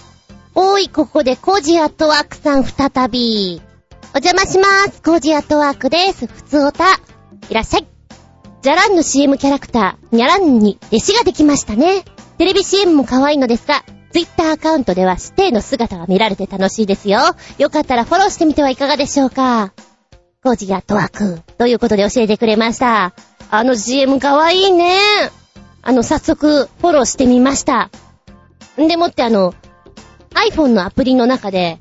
おい、ここでコージアットワークさん再び。お邪魔します。コージアットワークです。ふつおた。いらっしゃい。じゃらんの CM キャラクター、にゃらんに弟子ができましたね。テレビ CM も可愛いのですが、ツイッターアカウントでは指定の姿が見られて楽しいですよ。よかったらフォローしてみてはいかがでしょうか。コージアットワーク。ということで教えてくれました。あの CM 可愛いね。あの、早速、フォローしてみました。んでもってあの、iPhone のアプリの中で、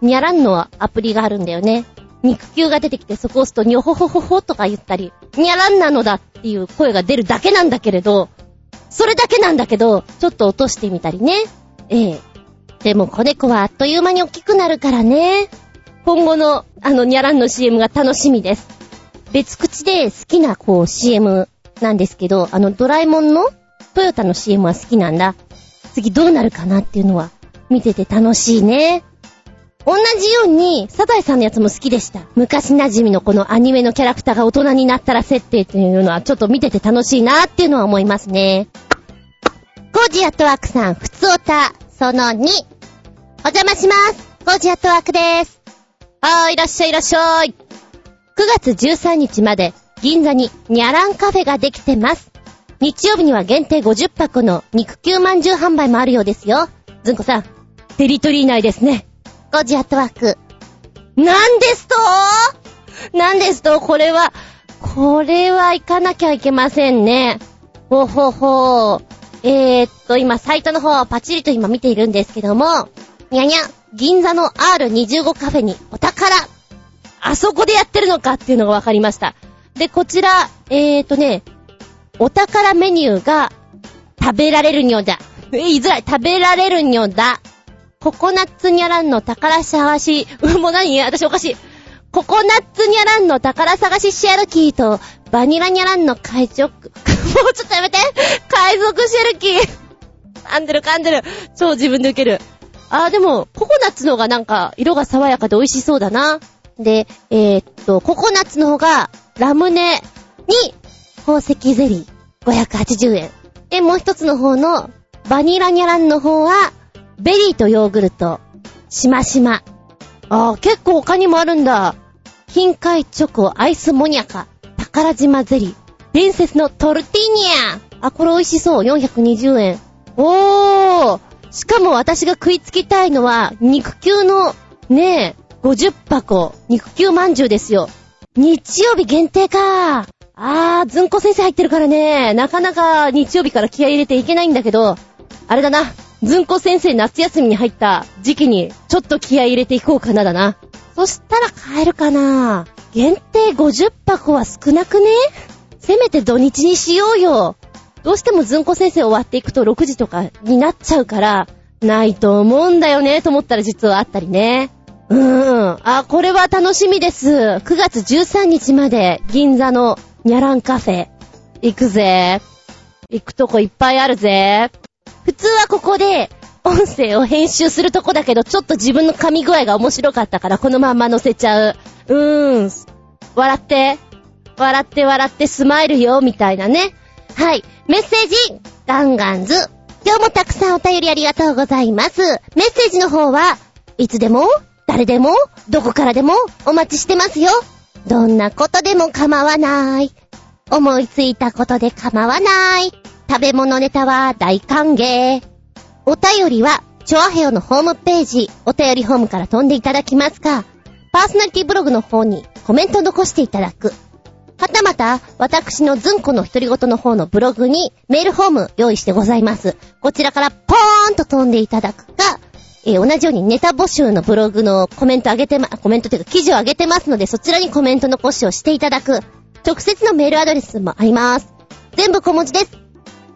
にゃらんのアプリがあるんだよね。肉球が出てきてそこを押すとにょほほほほとか言ったり、にゃらんなのだっていう声が出るだけなんだけれど、それだけなんだけど、ちょっと落としてみたりね。ええ。でも子猫はあっという間に大きくなるからね。今後の、あの、にゃらんの CM が楽しみです。別口で好きな、こう、CM なんですけど、あの、ドラえもんのトヨタの CM は好きなんだ。次どうなるかなっていうのは見てて楽しいね。同じように、サザエさんのやつも好きでした。昔馴染みのこのアニメのキャラクターが大人になったら設定っていうのはちょっと見てて楽しいなっていうのは思いますね。コージアットワークさん、ふつおた、その2。お邪魔します。コージアットワークです。はーい、いらっしゃいいらっしゃい。9月13日まで銀座にニャランカフェができてます。日曜日には限定50箱の肉球まんじゅう販売もあるようですよ。ずんこさん、テリトリー内ですね。ゴジアットワーク。なんですとなんですとこれは、これは行かなきゃいけませんね。ほほほ。えー、っと、今、サイトの方を、パチリと今見ているんですけども、にゃにゃ、銀座の R25 カフェにお宝。あそこでやってるのかっていうのがわかりました。で、こちら、えーとね、お宝メニューが食べられるにょだ。え、言いづらい。食べられるにょだ。ココナッツニャランの宝探し、うもう何？私おかしい。ココナッツニャランの宝探しシェルキーと、バニラニャランの海賊、もうちょっとやめて海賊シェルキー噛んでる噛んでる超自分で受ける。あーでも、ココナッツの方がなんか、色が爽やかで美味しそうだな。で、えー、っと、ココナッツの方が、ラムネに、宝石ゼリー、580円。で、もう一つの方の、バニラニャランの方は、ベリーとヨーグルト、しましま。あー、結構他にもあるんだ。金塊チョコ、アイスモニャカ、宝島ゼリー、伝説のトルティーニャあ、これ美味しそう。420円。おーしかも私が食いつきたいのは、肉球の、ねえ、50箱、肉球まんじゅうですよ。日曜日限定か。あー、ずんこ先生入ってるからね、なかなか日曜日から気合入れていけないんだけど、あれだな、ずんこ先生夏休みに入った時期に、ちょっと気合入れていこうかなだな。そしたら買えるかな限定50箱は少なくね？せめて土日にしようよ。どうしてもずんこ先生終わっていくと6時とかになっちゃうから、ないと思うんだよね、と思ったら実はあったりね。うーん。あ、これは楽しみです。9月13日まで銀座のニャランカフェ行くぜ。行くとこいっぱいあるぜ。普通はここで音声を編集するとこだけど、ちょっと自分の噛み具合が面白かったからこのまんま載せちゃう。うーん。笑って。笑って笑ってスマイルよ、みたいなね。はい。メッセージ、ガンガンズ。今日もたくさんお便りありがとうございます。メッセージの方は、いつでも、誰でも、どこからでもお待ちしてますよ。どんなことでも構わない。思いついたことで構わない。食べ物ネタは大歓迎。お便りは、チョアヘオのホームページ、お便りホームから飛んでいただきますか、パーソナリティブログの方にコメント残していただく。はたまた、私のズンコの独り言の方のブログにメールフォーム用意してございます。こちらからポーンと飛んでいただくか、えー、同じようにネタ募集のブログのコメント上げてま、コメントというか記事を上げてますので、そちらにコメント残しをしていただく。直接のメールアドレスもあります。全部小文字です。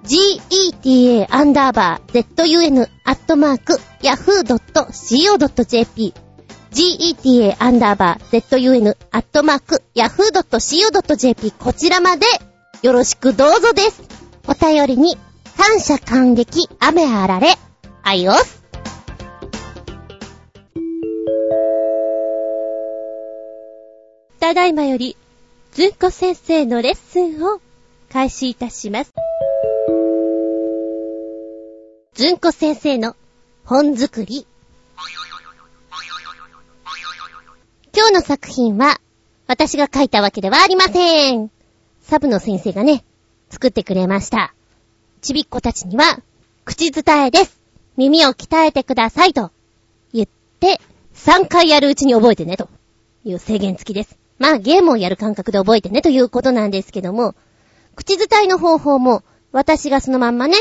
geta アンダーバー zun アットマーク yahoo.co.jp geta アンダーバー zun アットマーク yahoo.co.jp こちらまでよろしくどうぞです。お便りに感謝感激雨あられあいおす。ただいまより、ずんこ先生のレッスンを開始いたします。ずんこ先生の本作り今日の作品は、私が書いたわけではありません。サブの先生がね、作ってくれました。ちびっ子たちには、口伝えです。耳を鍛えてくださいと言って、3回やるうちに覚えてねという制限付きです。まあゲームをやる感覚で覚えてねということなんですけども、口伝えの方法も私がそのまんまね、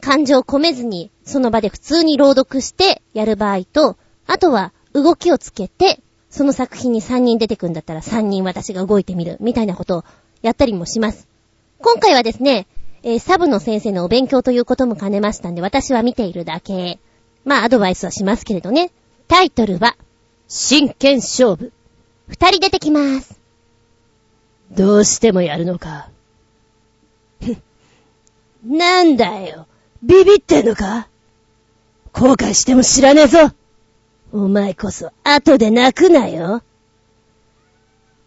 感情を込めずにその場で普通に朗読してやる場合と、あとは動きをつけてその作品に3人出てくんだったら3人私が動いてみる、みたいなことをやったりもします。今回はですね、えー、サブの先生のお勉強ということも兼ねましたんで、私は見ているだけ。まあ、アドバイスはしますけれどね。タイトルは、真剣勝負。二人出てきます。どうしてもやるのか。なんだよ。ビビってんのか後悔しても知らねえぞ。お前こそ後で泣くなよ。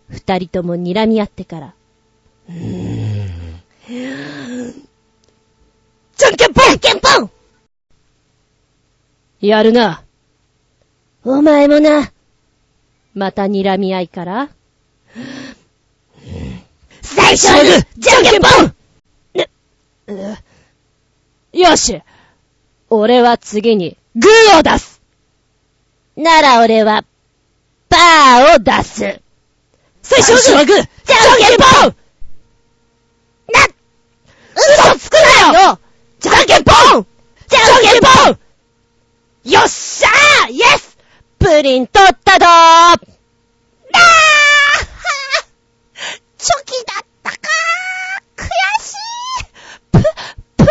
二人とも睨み合ってから。うーん。じゃんけんぽんじゃんけんぽんやるな。お前もな。また睨み合いから。最初はグーじゃんけんぽん！よし。俺は次にグーを出す。なら俺は、パーを出す。最初はグーじゃんけんぽん！な嘘つくなよ！じゃんけんぽん！じゃんけんぽん！よっしゃー！イエスプリン取ったどーなーチョキだったかー悔しいプ、プリン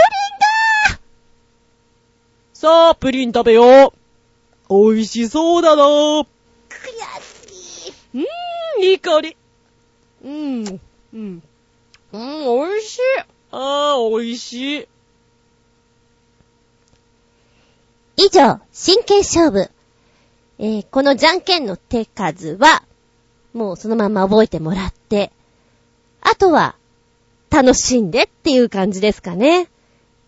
だーさあ、プリン食べよう美味しそうだなぁ。悔しい。うーん、いい香り。うん、うん。うん、美味しい。あー、美味しい。以上、真剣勝負。えー、このじゃんけんの手数は、もうそのまま覚えてもらって、あとは、楽しんでっていう感じですかね。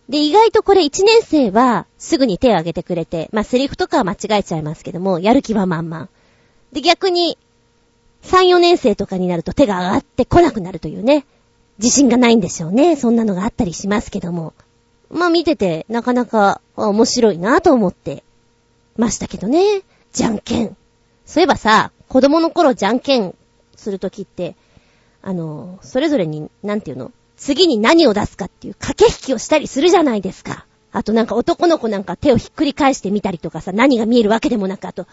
で、意外とこれ1年生はすぐに手を挙げてくれて、まあ、セリフとかは間違えちゃいますけども、やる気は満々。で、逆に、3、4年生とかになると手が上がってこなくなるというね、自信がないんでしょうね。そんなのがあったりしますけども。まあ見てて、なかなか面白いなと思ってましたけどね。じゃんけん。そういえばさ、子供の頃じゃんけんするときって、あの、それぞれに、なんていうの？次に何を出すかっていう駆け引きをしたりするじゃないですか。あとなんか男の子なんか手をひっくり返してみたりとかさ、何が見えるわけでもなく、あと、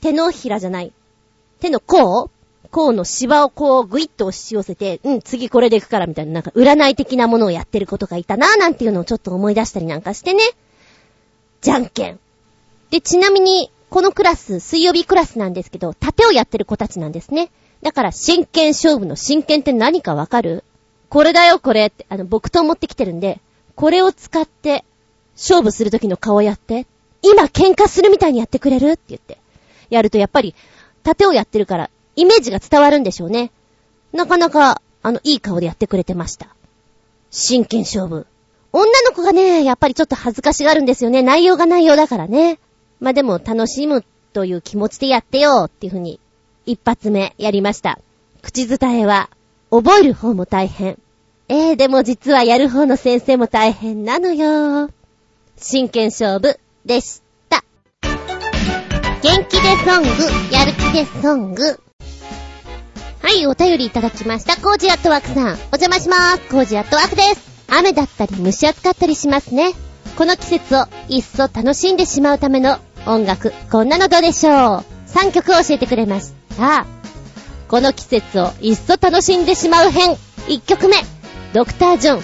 手のひらじゃない。手の甲甲の芝をこうグイッと押し寄せて、うん、次これで行くからみたいな、なんか占い的なものをやってることがいたなぁなんていうのをちょっと思い出したりなんかしてね。じゃんけん。で、ちなみに、このクラス、水曜日クラスなんですけど、盾をやってる子たちなんですね。だから、真剣勝負の真剣って何かわかる？これだよ、これって、あの、僕と持ってきてるんで、これを使って、勝負する時の顔やって。今喧嘩するみたいにやってくれるって言って。やるとやっぱり、盾をやってるから、イメージが伝わるんでしょうね。なかなか、あの、いい顔でやってくれてました。真剣勝負。女の子がね、やっぱりちょっと恥ずかしがるんですよね。内容が内容だからね。まあ、でも楽しむという気持ちでやってよっていうふうに、一発目やりました。口伝えは、覚える方も大変。えー、でも実はやる方の先生も大変なのよ。真剣勝負でした。元気でソング、やる気でソング。はい、お便りいただきました。コージアットワークさん。お邪魔しまーす。コージアットワークです。雨だったり蒸し暑かったりしますね。この季節を一層楽しんでしまうための音楽、こんなのどうでしょう ?3 曲教えてくれました。この季節を一層楽しんでしまう編。1曲目。ドクター・ジョ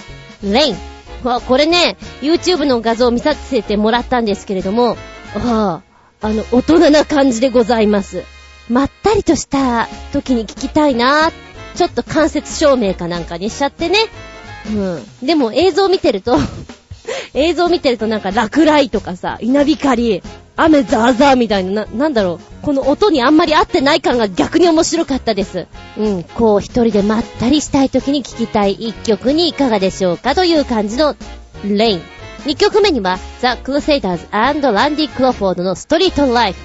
ン、レイン。これね、YouTube の画像を見させてもらったんですけれども、ああ、あの、大人な感じでございます。まったりとした時に聞きたいなちょっと間接照明かなんかにしちゃってね。うん。でも映像見てると 映像見てるとなんか落雷とかさ、稲光、雨ザーザーみたいな、な、なんだろう。この音にあんまり合ってない感が逆に面白かったです。うん。こう一人でまったりしたい時に聴きたい一曲にいかがでしょうかという感じの、レイン。二曲目には、ザ・クルセイダーズランディ・クロフォードのストリート・ライフ。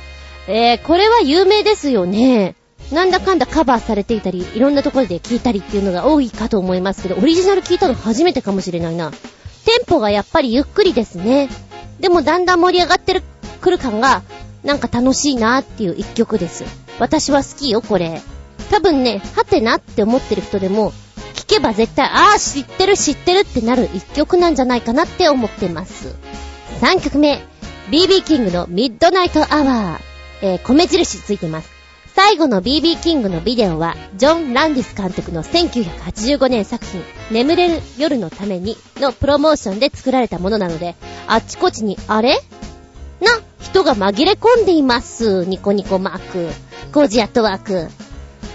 えー、これは有名ですよね。なんだかんだカバーされていたり、いろんなところで聞いたりっていうのが多いかと思いますけど、オリジナル聞いたの初めてかもしれないな。テンポがやっぱりゆっくりですね。でもだんだん盛り上がってる、くる感が、なんか楽しいなっていう一曲です。私は好きよ、これ。多分ね、はてなって思ってる人でも、聞けば絶対、ああ、知ってる知ってるってなる一曲なんじゃないかなって思ってます。3曲目、BB キングのミッドナイトアワー。えー、米印ついてます。最後の BB キングのビデオは、ジョン・ランディス監督の1985年作品、眠れる夜のためにのプロモーションで作られたものなので、あっちこっちに、あれ？な人が紛れ込んでいます。ニコニコマーク。コージアットワーク。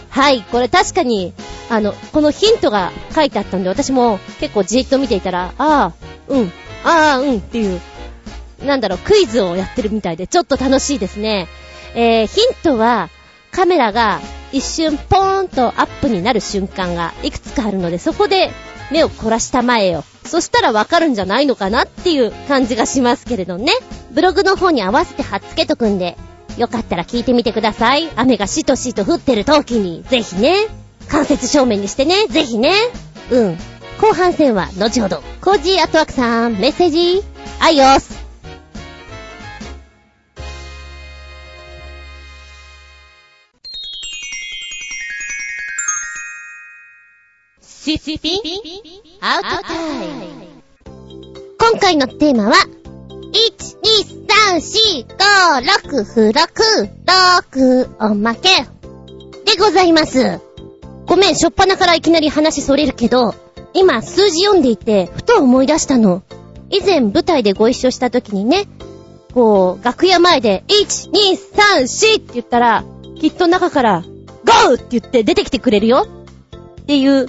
はい、これ確かに、あの、このヒントが書いてあったんで、私も結構じーっと見ていたら、ああ、うん、ああ、うんっていう、なんだろう、クイズをやってるみたいで、ちょっと楽しいですね。えー、ヒントは、カメラが一瞬ポーンとアップになる瞬間がいくつかあるので、そこで目を凝らしたまえよ。そしたらわかるんじゃないのかなっていう感じがしますけれどね。ブログの方に合わせて貼っつけとくんで、よかったら聞いてみてください。雨がしとしと降ってる時に、ぜひね。間接照明にしてね、ぜひね。うん。後半戦は後ほど。コージーアトワークさん、メッセージ、アイオス。シスピンアウトタイム。今回のテーマは、1,2,3,4,5,6付録、6おまけでございます。ごめん、しょっぱなからいきなり話それるけど、今数字読んでいて、ふと思い出したの。以前舞台でご一緒した時にね、こう、楽屋前で、1、2、3、4って言ったら、きっと中から、GO! って言って出てきてくれるよっていう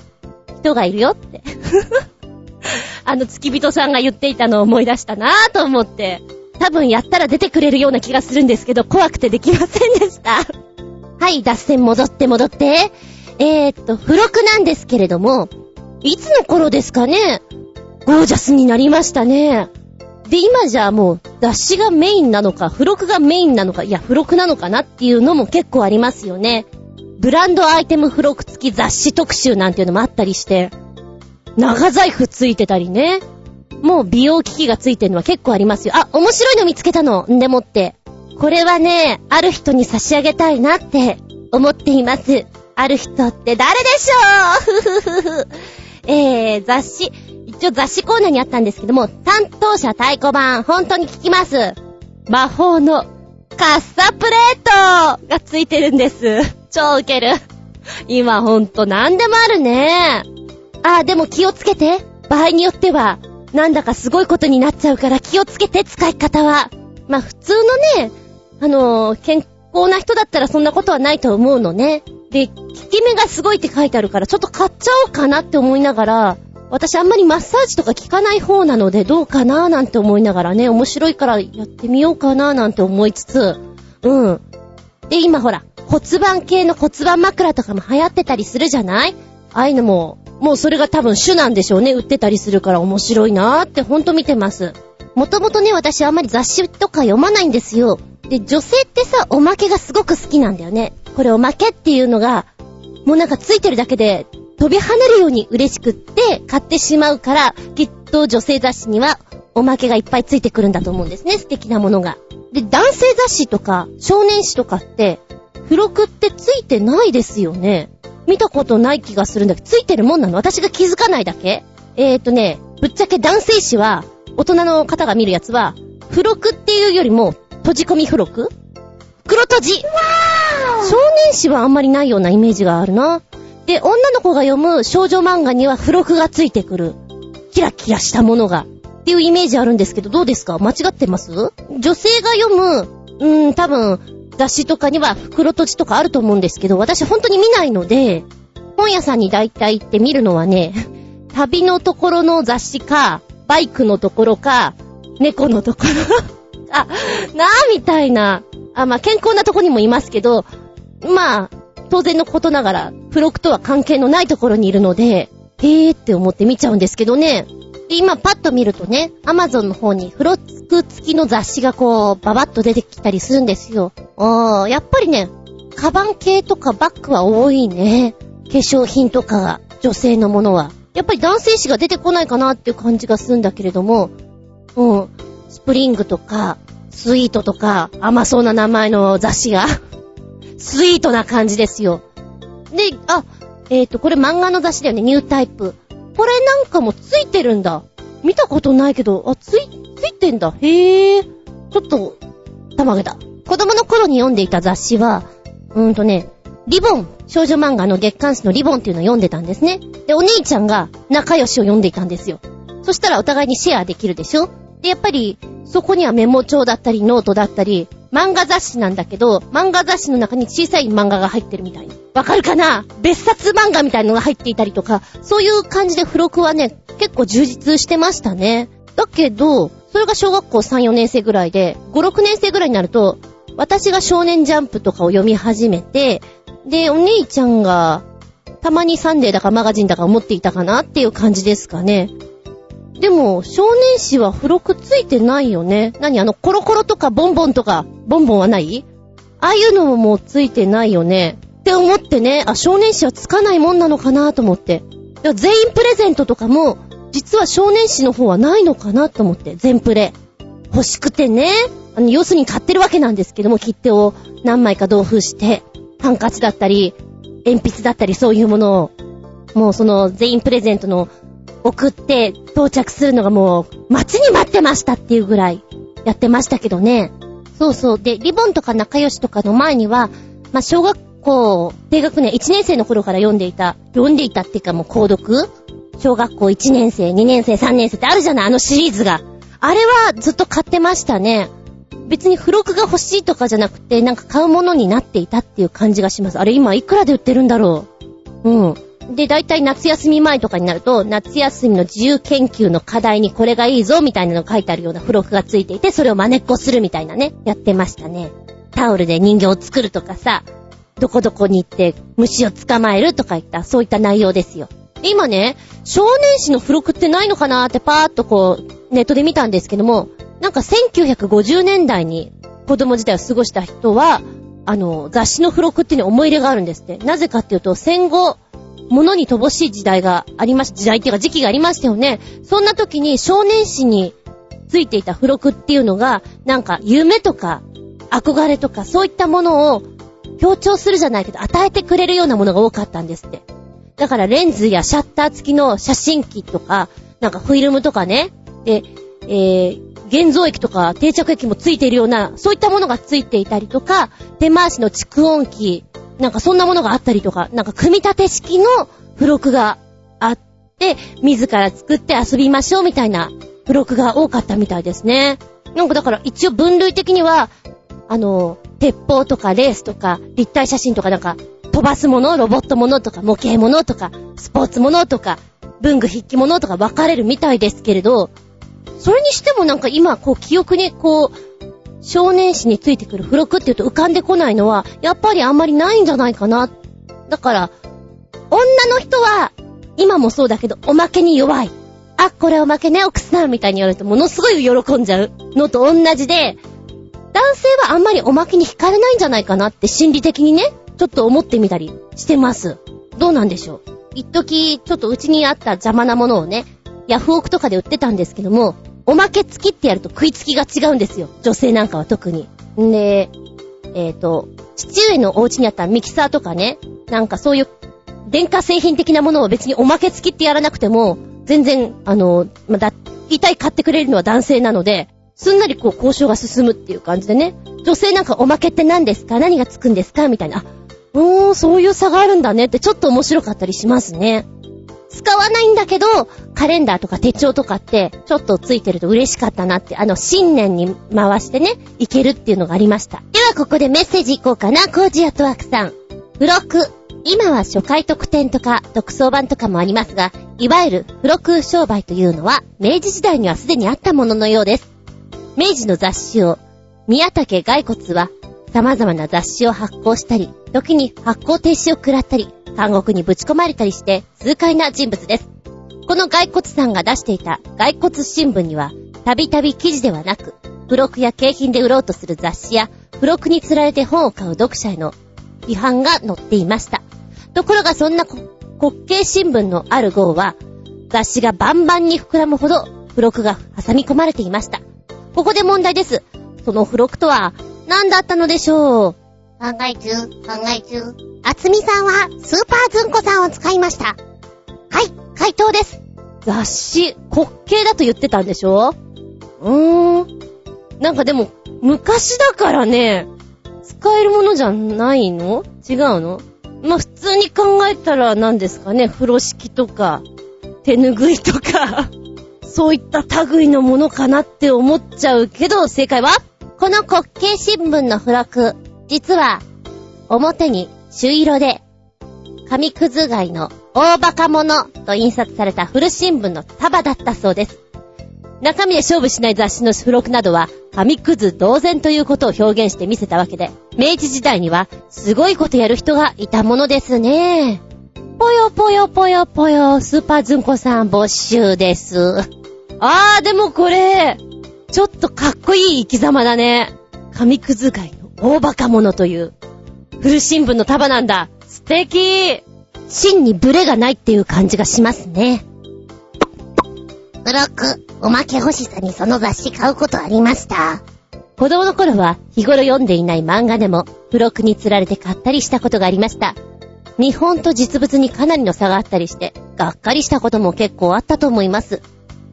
人がいるよって。あの付き人さんが言っていたのを思い出したなぁと思って、多分やったら出てくれるような気がするんですけど、怖くてできませんでした。はい、脱線戻って戻って。えー、っと、付録なんですけれども、いつの頃ですかね？ゴージャスになりましたね。で、今じゃあもう雑誌がメインなのか、付録がメインなのか、いや、付録なのかなっていうのも結構ありますよね。ブランドアイテム付録付き雑誌特集なんていうのもあったりして、長財布ついてたりね。もう美容機器がついてるのは結構ありますよ。あ、面白いの見つけたの。んでもって。これはね、ある人に差し上げたいなって思っています。ある人って誰でしょう？ふふふふえー、雑誌、一応雑誌コーナーにあったんですけども、担当者太鼓判、本当に聞きます。魔法のカッサプレートがついてるんです。超ウケる。今ほんと何でもあるね。あ、でも気をつけて。場合によっては、なんだかすごいことになっちゃうから気をつけて、使い方は。まあ、普通のね、あのー、健康な人だったらそんなことはないと思うのね。で、効き目がすごいって書いてあるから、ちょっと買っちゃおうかなって思いながら、私あんまりマッサージとか効かない方なのでどうかなーなんて思いながらね、面白いからやってみようかなーなんて思いつつ、うん。で、今ほら、骨盤系の骨盤枕とかも流行ってたりするじゃない？ああいうのも、もうそれが多分主なんでしょうね。売ってたりするから面白いなーってほんと見てます。もともとね、私あんまり雑誌とか読まないんですよ。で、女性ってさ、おまけがすごく好きなんだよね。これおまけっていうのが、もうなんかついてるだけで飛び跳ねるように嬉しくって買ってしまうから、きっと女性雑誌にはおまけがいっぱいついてくるんだと思うんですね。素敵なものが。で、男性雑誌とか少年誌とかって、付録ってついてないですよね。見たことない気がするんだけど、ついてるもんなの？私が気づかないだけ？えーとね、ぶっちゃけ男性誌は、大人の方が見るやつは、付録っていうよりも、閉じ込み付録？黒閉じ少年誌はあんまりないようなイメージがあるな。で、女の子が読む少女漫画には付録がついてくる。キラキラしたものが。っていうイメージあるんですけど、どうですか？間違ってます？女性が読む、うーん、多分、雑誌とかには袋閉じとかあると思うんですけど、私本当に見ないので、本屋さんに大体行って見るのはね、旅のところの雑誌か、バイクのところか、猫のところ あ、なぁみたいな。あ、まあ、健康なとこにもいますけど、まあ、当然のことながら、付録とは関係のないところにいるので、へーって思って見ちゃうんですけどね。で、今パッと見るとね、アマゾンの方に付録付きの雑誌がこう、ババッと出てきたりするんですよ。あー、やっぱりね、カバン系とかバッグは多いね。化粧品とかが、女性のものは。やっぱり男性誌が出てこないかなっていう感じがするんだけれども、うん、スプリングとか、スイートとか、甘そうな名前の雑誌がスイートな感じですよ。で、あ、えっ、ー、と、これ漫画の雑誌だよね、ニュータイプ。これなんかもついてるんだ。見たことないけど、あ、つい、ついてんだ。へえ。ちょっと、たまげた。子供の頃に読んでいた雑誌は、うーんとね、リボン、少女漫画の月刊誌のリボンっていうのを読んでたんですね。で、お兄ちゃんが仲良しを読んでいたんですよ。そしたらお互いにシェアできるでしょ？で、やっぱり、そこにはメモ帳だったり、ノートだったり、漫画雑誌なんだけど、漫画雑誌の中に小さい漫画が入ってるみたいな。わかるかな？別冊漫画みたいのが入っていたりとか、そういう感じで付録はね、結構充実してましたね。だけど、それが小学校3、4年生ぐらいで、5、6年生ぐらいになると、私が少年ジャンプとかを読み始めて、で、お姉ちゃんが、たまにサンデーだかマガジンだか持っていたかなっていう感じですかね。でも、少年誌は付録ついてないよね。何？あの、コロコロとかボンボンとか、ボンボンはない？ああいうのももうついてないよね。って思ってね、あ、少年誌はつかないもんなのかなと思って。全員プレゼントとかも、実は少年誌の方はないのかなと思って、全プレ。欲しくてね。あの、要するに買ってるわけなんですけども、切手を何枚か同封して、ハンカチだったり、鉛筆だったりそういうものを、もうその全員プレゼントの送って到着するのがもう待ちに待ってましたっていうぐらいやってましたけどね。そうそう。で、リボンとか仲良しとかの前には、まあ、小学校、低学年1年生の頃から読んでいた、読んでいたっていうかもう購読？小学校1年生、2年生、3年生ってあるじゃない？あのシリーズが。あれはずっと買ってましたね。別に付録が欲しいとかじゃなくて、なんか買うものになっていたっていう感じがします。あれ今いくらで売ってるんだろう？うん。で、だいたい夏休み前とかになると、夏休みの自由研究の課題にこれがいいぞみたいなの書いてあるような付録がついていて、それを真似っこするみたいなね、やってましたね。タオルで人形を作るとかさ、どこどこに行って虫を捕まえるとかいった、そういった内容ですよ。今ね、少年誌の付録ってないのかなーってパーっとこう、ネットで見たんですけども、なんか1950年代に子供時代を過ごした人は、あの、雑誌の付録っていうのに思い入れがあるんですって。なぜかっていうと、戦後、物に乏しい時代がありまし、時代っていうか時期がありましたよね。そんな時に少年誌についていた付録っていうのが、なんか夢とか憧れとかそういったものを強調するじゃないけど与えてくれるようなものが多かったんですって。だからレンズやシャッター付きの写真機とか、なんかフィルムとかね、で、えー、現像液とか定着液もついているような、そういったものがついていたりとか、手回しの蓄音機、なんかそんなものがあったりとか、なんか組み立て式の付録があって、自ら作って遊びましょうみたいな付録が多かったみたいですね。なんかだから一応分類的には、あの、鉄砲とかレースとか立体写真とかなんか飛ばすもの、ロボットものとか模型ものとかスポーツものとか文具筆記ものとか分かれるみたいですけれど、それにしてもなんか今、こう、記憶に、こう、少年誌についてくる付録って言うと浮かんでこないのは、やっぱりあんまりないんじゃないかな。だから、女の人は、今もそうだけど、おまけに弱い。あ、これおまけね、奥さんみたいに言われると、ものすごい喜んじゃうのと同じで、男性はあんまりおまけに惹かれないんじゃないかなって心理的にね、ちょっと思ってみたりしてます。どうなんでしょう。一時、ちょっとうちにあった邪魔なものをね、ヤフオクとかで売ってたんですけども、おまけ付きってやると食いつきが違うんですよ。女性なんかは特に。んで、えっ、ー、と、父上のお家にあったミキサーとかね、なんかそういう電化製品的なものを別におまけ付きってやらなくても、全然、あの、ま、だ、大体買ってくれるのは男性なので、すんなりこう交渉が進むっていう感じでね。女性なんかおまけって何ですか？何がつくんですか？みたいな。あ、うーん、そういう差があるんだねってちょっと面白かったりしますね。使わないんだけど、カレンダーとか手帳とかって、ちょっとついてると嬉しかったなって、あの、新年に回してね、いけるっていうのがありました。では、ここでメッセージいこうかな、コージアトワークさん。付録。今は初回特典とか、特装版とかもありますが、いわゆる付録商売というのは、明治時代にはすでにあったもののようです。明治の雑誌を、宮武骸骨は、様々な雑誌を発行したり、時に発行停止を食らったり、監獄にぶち込まれたりして痛快な人物です。この骸骨さんが出していた骸骨新聞には、たびたび記事ではなく、付録や景品で売ろうとする雑誌や、付録に釣られて本を買う読者への批判が載っていました。ところがそんな滑稽新聞のある号は、雑誌がバンバンに膨らむほど、付録が挟み込まれていました。ここで問題です。その付録とは、何だったのでしょう？考え中、考え中。あつみさんは、スーパーズンコさんを使いました。はい、回答です。雑誌、滑稽だと言ってたんでしょ？うーん。なんかでも、昔だからね、使えるものじゃないの？違うの？まあ、普通に考えたら何ですかね、風呂敷とか、手拭いとか、そういった類のものかなって思っちゃうけど、正解はこの滑稽新聞の付録、実は、表に朱色で、紙くず貝の大バカ者と印刷された古新聞の束だったそうです。中身で勝負しない雑誌の付録などは、紙くず同然ということを表現して見せたわけで、明治時代には、すごいことやる人がいたものですね。ぽよぽよぽよぽよ、スーパーズンコさん募集です。あー、でもこれ、ちょっとかっこいい生き様だね。紙くず貝大バカ者という、古新聞の束なんだ。素敵真にブレがないっていう感じがしますね。ブロック、おまけ欲しさにその雑誌買うことありました。子供の頃は日頃読んでいない漫画でも付録に釣られて買ったりしたことがありました。見本と実物にかなりの差があったりして、がっかりしたことも結構あったと思います。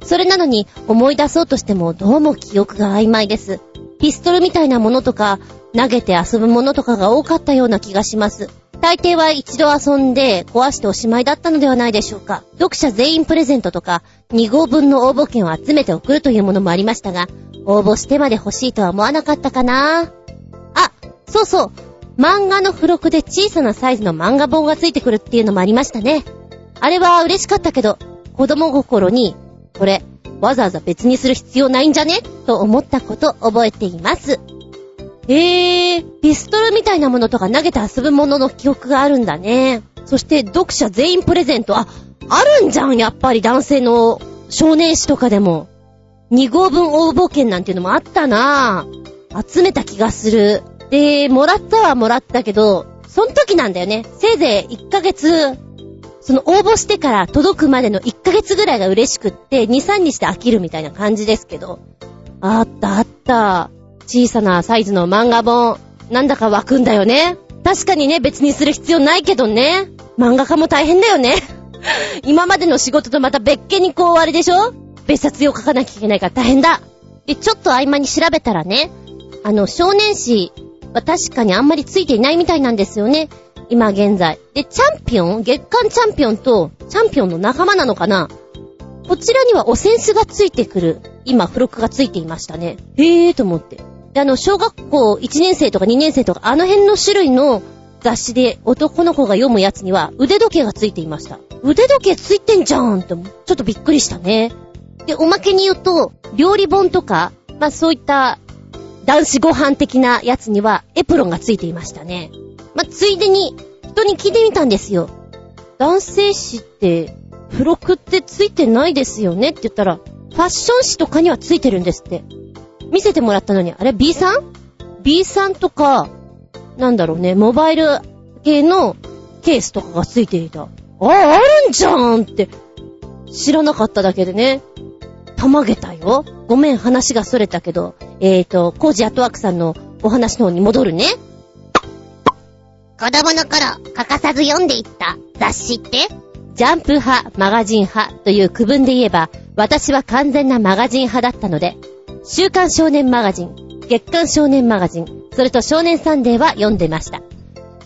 それなのに思い出そうとしてもどうも記憶が曖昧です。ピストルみたいなものとか、投げて遊ぶものとかが多かったような気がします。大抵は一度遊んで壊しておしまいだったのではないでしょうか。読者全員プレゼントとか、2号分の応募券を集めて送るというものもありましたが、応募してまで欲しいとは思わなかったかな。あ、そうそう。漫画の付録で小さなサイズの漫画本がついてくるっていうのもありましたね。あれは嬉しかったけど、子供心に、これ、わざわざ別にする必要ないんじゃね？と思ったこと覚えています。へえ、ピストルみたいなものとか投げて遊ぶものの記憶があるんだね。そして読者全員プレゼント。あ、あるんじゃん、やっぱり男性の少年誌とかでも。2号分応募券なんていうのもあったなぁ。集めた気がする。で、もらったはもらったけど、その時なんだよね。せいぜい1ヶ月その応募してから届くまでの1ヶ月ぐらいが嬉しくって、2、3日で飽きるみたいな感じですけど。あったあった。小さなサイズの漫画本。なんだか湧くんだよね。確かにね、別にする必要ないけどね。漫画家も大変だよね。今までの仕事とまた別件にこうあれでしょ別冊を書かなきゃいけないから大変だ。で、ちょっと合間に調べたらね、あの、少年誌は確かにあんまりついていないみたいなんですよね。今現在。で、チャンピオン月間チャンピオンとチャンピオンの仲間なのかな？こちらには汚染スがついてくる、今、付録がついていましたね。へえーと思って。で、あの、小学校1年生とか2年生とか、あの辺の種類の雑誌で男の子が読むやつには腕時計がついていました。腕時計ついてんじゃんって、ちょっとびっくりしたね。で、おまけに言うと、料理本とか、まあそういった男子ご飯的なやつにはエプロンがついていましたね。まあ、ついでに人に聞いてみたんですよ。男性誌って付録ってついてないですよね？って言ったら、ファッション誌とかにはついてるんですって。見せてもらったのに、あれ B さん ?B さんとか、なんだろうね、モバイル系のケースとかがついていた。ああ、るんじゃんって、知らなかっただけでね、たまげたよ。ごめん、話が逸れたけど、えーと、コージアットワークさんのお話の方に戻るね。子供の頃、欠かさず読んでいった雑誌って？ジャンプ派、マガジン派という区分で言えば、私は完全なマガジン派だったので、週刊少年マガジン、月刊少年マガジン、それと少年サンデーは読んでました。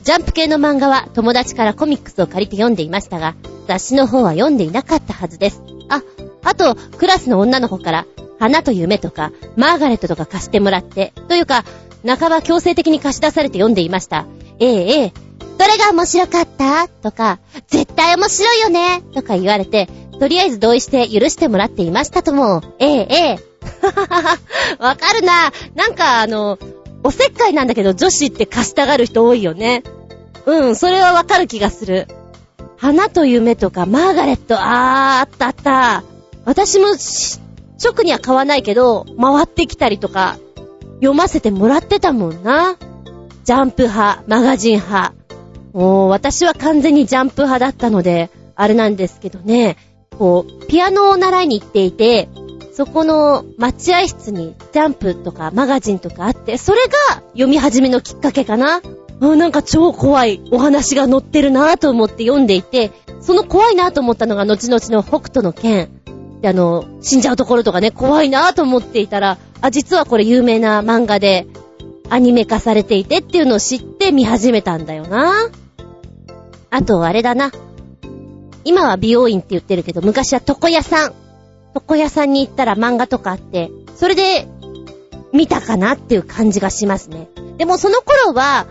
ジャンプ系の漫画は友達からコミックスを借りて読んでいましたが、雑誌の方は読んでいなかったはずです。あ、あと、クラスの女の子から、花と夢とか、マーガレットとか貸してもらって、というか、半ば強制的に貸し出されて読んでいました。ええええ、どれが面白かった？とか、絶対面白いよね？とか言われて、とりあえず同意して許してもらっていましたとも。ええ、ええ。わかるな。なんかあの、おせっかいなんだけど女子って貸したがる人多いよね。うん、それはわかる気がする。花と夢とか、マーガレット、あー、あったあった。私も、直には買わないけど、回ってきたりとか、読ませてもらってたもんな。ジャンプ派、マガジン派。もう、私は完全にジャンプ派だったので、あれなんですけどね、こう、ピアノを習いに行っていて、そこの待合室にジャンプとかマガジンとかあって、それが読み始めのきっかけかな。あなんか超怖いお話が載ってるなぁと思って読んでいて、その怖いなぁと思ったのが後々の北斗の剣。で、あの、死んじゃうところとかね、怖いなぁと思っていたら、あ、実はこれ有名な漫画で、アニメ化されていてっていうのを知って見始めたんだよな。あと、あれだな。今は美容院って言ってるけど、昔は床屋さん。床屋さんに行ったら漫画とかあって、それで見たかなっていう感じがしますね。でもその頃は、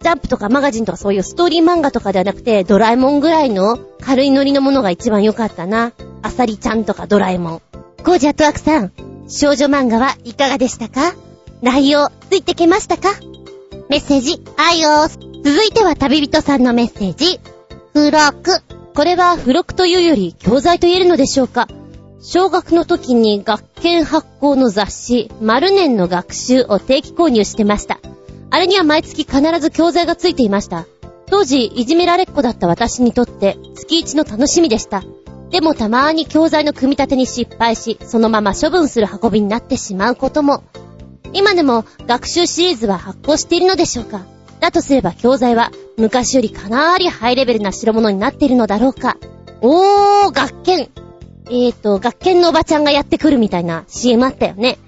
ジャンプとかマガジンとかそういうストーリー漫画とかではなくて、ドラえもんぐらいの軽いノリのものが一番良かったな。アサリちゃんとかドラえもん。コージアットワークさん、少女漫画はいかがでしたか？内容、ついてきましたか？メッセージ、あいよーす続いては旅人さんのメッセージ。付録。これは付録というより教材と言えるのでしょうか？小学の時に学研発行の雑誌、丸年の学習を定期購入してました。あれには毎月必ず教材がついていました。当時、いじめられっ子だった私にとって、月一の楽しみでした。でもたまーに教材の組み立てに失敗し、そのまま処分する運びになってしまうことも。今でも学習シリーズは発行しているのでしょうか？だとすれば教材は昔よりかなりハイレベルな代物になっているのだろうか？おー、学研。えーと、学研のおばちゃんがやってくるみたいな CM あったよね。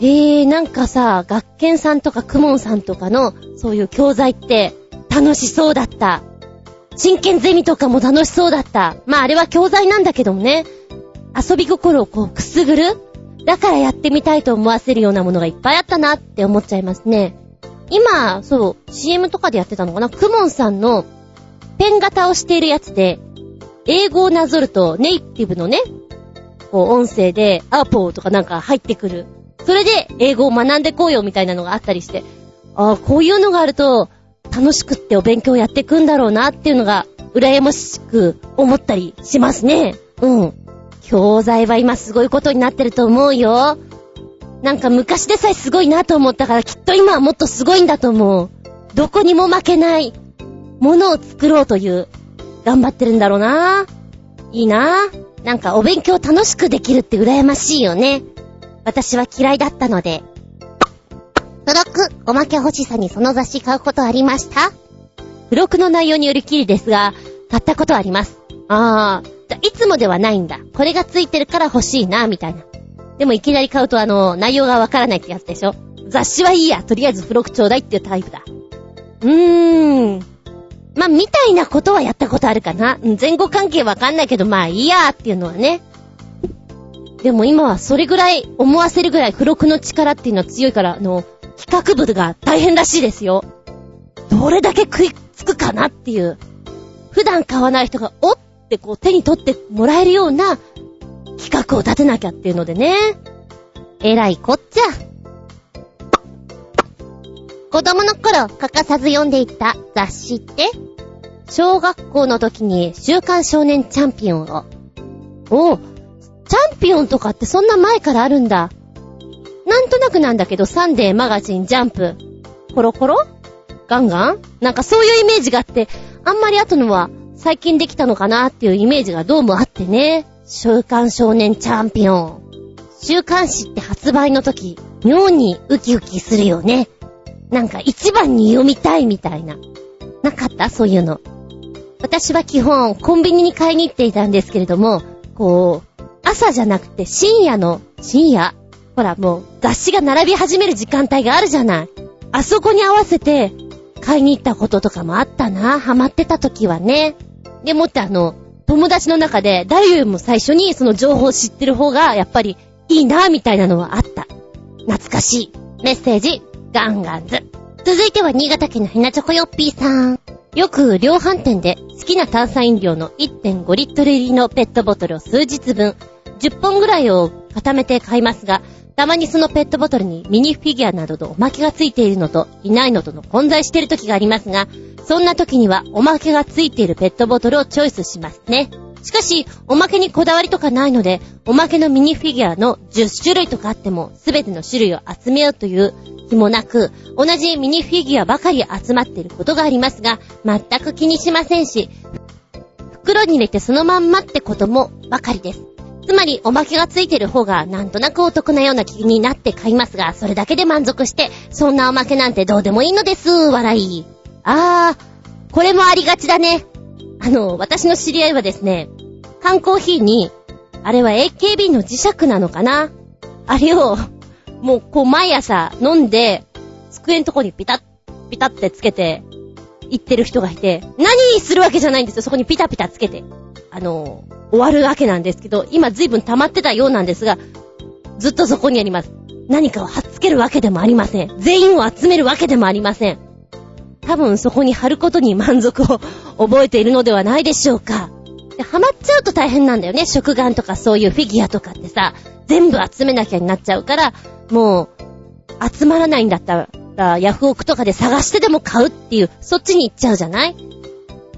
えー、なんかさ、学研さんとかクモンさんとかの、そういう教材って楽しそうだった。真剣ゼミとかも楽しそうだった。まああれは教材なんだけどもね。遊び心をこうくすぐるだからやってみたいと思わせるようなものがいっぱいあったなって思っちゃいますね。今、そう、CM とかでやってたのかな？クモンさんのペン型をしているやつで、英語をなぞるとネイティブのね、こう音声で、アーポーとかなんか入ってくる。それで英語を学んでこうよみたいなのがあったりして、ああ、こういうのがあると楽しくってお勉強やっていくんだろうなっていうのが羨ましく思ったりしますね。うん。教材は今すごいことになってると思うよ。なんか昔でさえすごいなと思ったからきっと今はもっとすごいんだと思う。どこにも負けないものを作ろうという頑張ってるんだろうな。いいな。なんかお勉強楽しくできるって羨ましいよね。私は嫌いだったので。付録、おまけ欲しさにその雑誌買うことありました？付録の内容によりきりですが、買ったことあります。あー、いつもではないんだ。これがついてるから欲しいな、みたいな。でもいきなり買うとあの、内容がわからないってやつでしょ雑誌はいいや、とりあえず付録ちょうだいっていうタイプだ。うーん。まあ、みたいなことはやったことあるかな。前後関係わかんないけど、まあいいやっていうのはね。でも今はそれぐらい思わせるぐらい付録の力っていうのは強いから、あの、企画部が大変らしいですよ。どれだけ食いつくかなっていう。普段買わない人が、おっってこう手に取ってもらえるような企画を立てなきゃっていうのでね。えらいこっちゃ。子供の頃欠かさず読んでいた雑誌って小学校の時に週刊少年チャンピオンを。おう、チャンピオンとかってそんな前からあるんだ。なんとなくなんだけど、サンデー、マガジン、ジャンプ、コロコロ？ガンガン？なんかそういうイメージがあって、あんまり後のは最近できたのかなっていうイメージがどうもあってね。週刊少年チャンピオン。週刊誌って発売の時、妙にウキウキするよね。なんか一番に読みたいみたいな。なかった？そういうの。私は基本コンビニに買いに行っていたんですけれども、こう、朝じゃなくて深夜の、深夜？ほらもう雑誌が並び始める時間帯があるじゃない。あそこに合わせて買いに行ったこととかもあったな。ハマってた時はね。でもってあの、友達の中で誰よりも最初にその情報を知ってる方がやっぱりいいな、みたいなのはあった。懐かしい。メッセージ、ガンガンズ。続いては新潟県のひなチョコヨッピーさん。よく量販店で好きな炭酸飲料の1.5リットル入りのペットボトルを数日分、10本ぐらいを固めて買いますが、たまにそのペットボトルにミニフィギュアなどのおまけがついているのといないのとの混在している時がありますが、そんな時にはおまけがついているペットボトルをチョイスしますね。しかし、おまけにこだわりとかないので、おまけのミニフィギュアの10種類とかあっても、すべての種類を集めようという気もなく、同じミニフィギュアばかり集まっていることがありますが、全く気にしませんし、袋に入れてそのまんまってこともばかりです。つまり、おまけがついてる方がなんとなくお得なような気になって買いますが、それだけで満足して、そんなおまけなんてどうでもいいのです、笑い。あー、これもありがちだね。あの、私の知り合いはですね、缶コーヒーに、あれは AKB の磁石なのかな？あれを、もうこう毎朝飲んで、机のとこにピタッ、ピタってつけて、行ってる人がいて、何するわけじゃないんですよ。そこにピタピタつけて。あの、終わるわけなんですけど、今随分溜まってたようなんですが、ずっとそこにあります。何かを貼っつけるわけでもありません。全員を集めるわけでもありません。多分そこに貼ることに満足を 覚えているのではないでしょうか。でハマっちゃうと大変なんだよね。食玩とかそういうフィギュアとかってさ、全部集めなきゃになっちゃうから、もう、集まらないんだったら、ヤフオクとかで探してでも買うっていう、そっちに行っちゃうじゃない？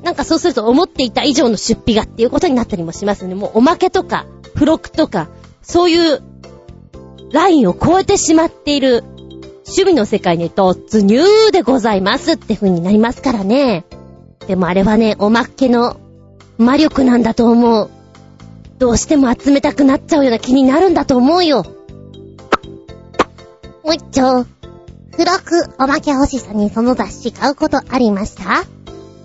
なんかそうすると思っていた以上の出費がっていうことになったりもしますね。もうおまけとか、付録とか、そういうラインを超えてしまっている趣味の世界に突入でございますって風になりますからね。でもあれはね、おまけの魔力なんだと思う。どうしても集めたくなっちゃうような気になるんだと思うよ。もう一丁。付録おまけ欲しさにその雑誌買うことありました？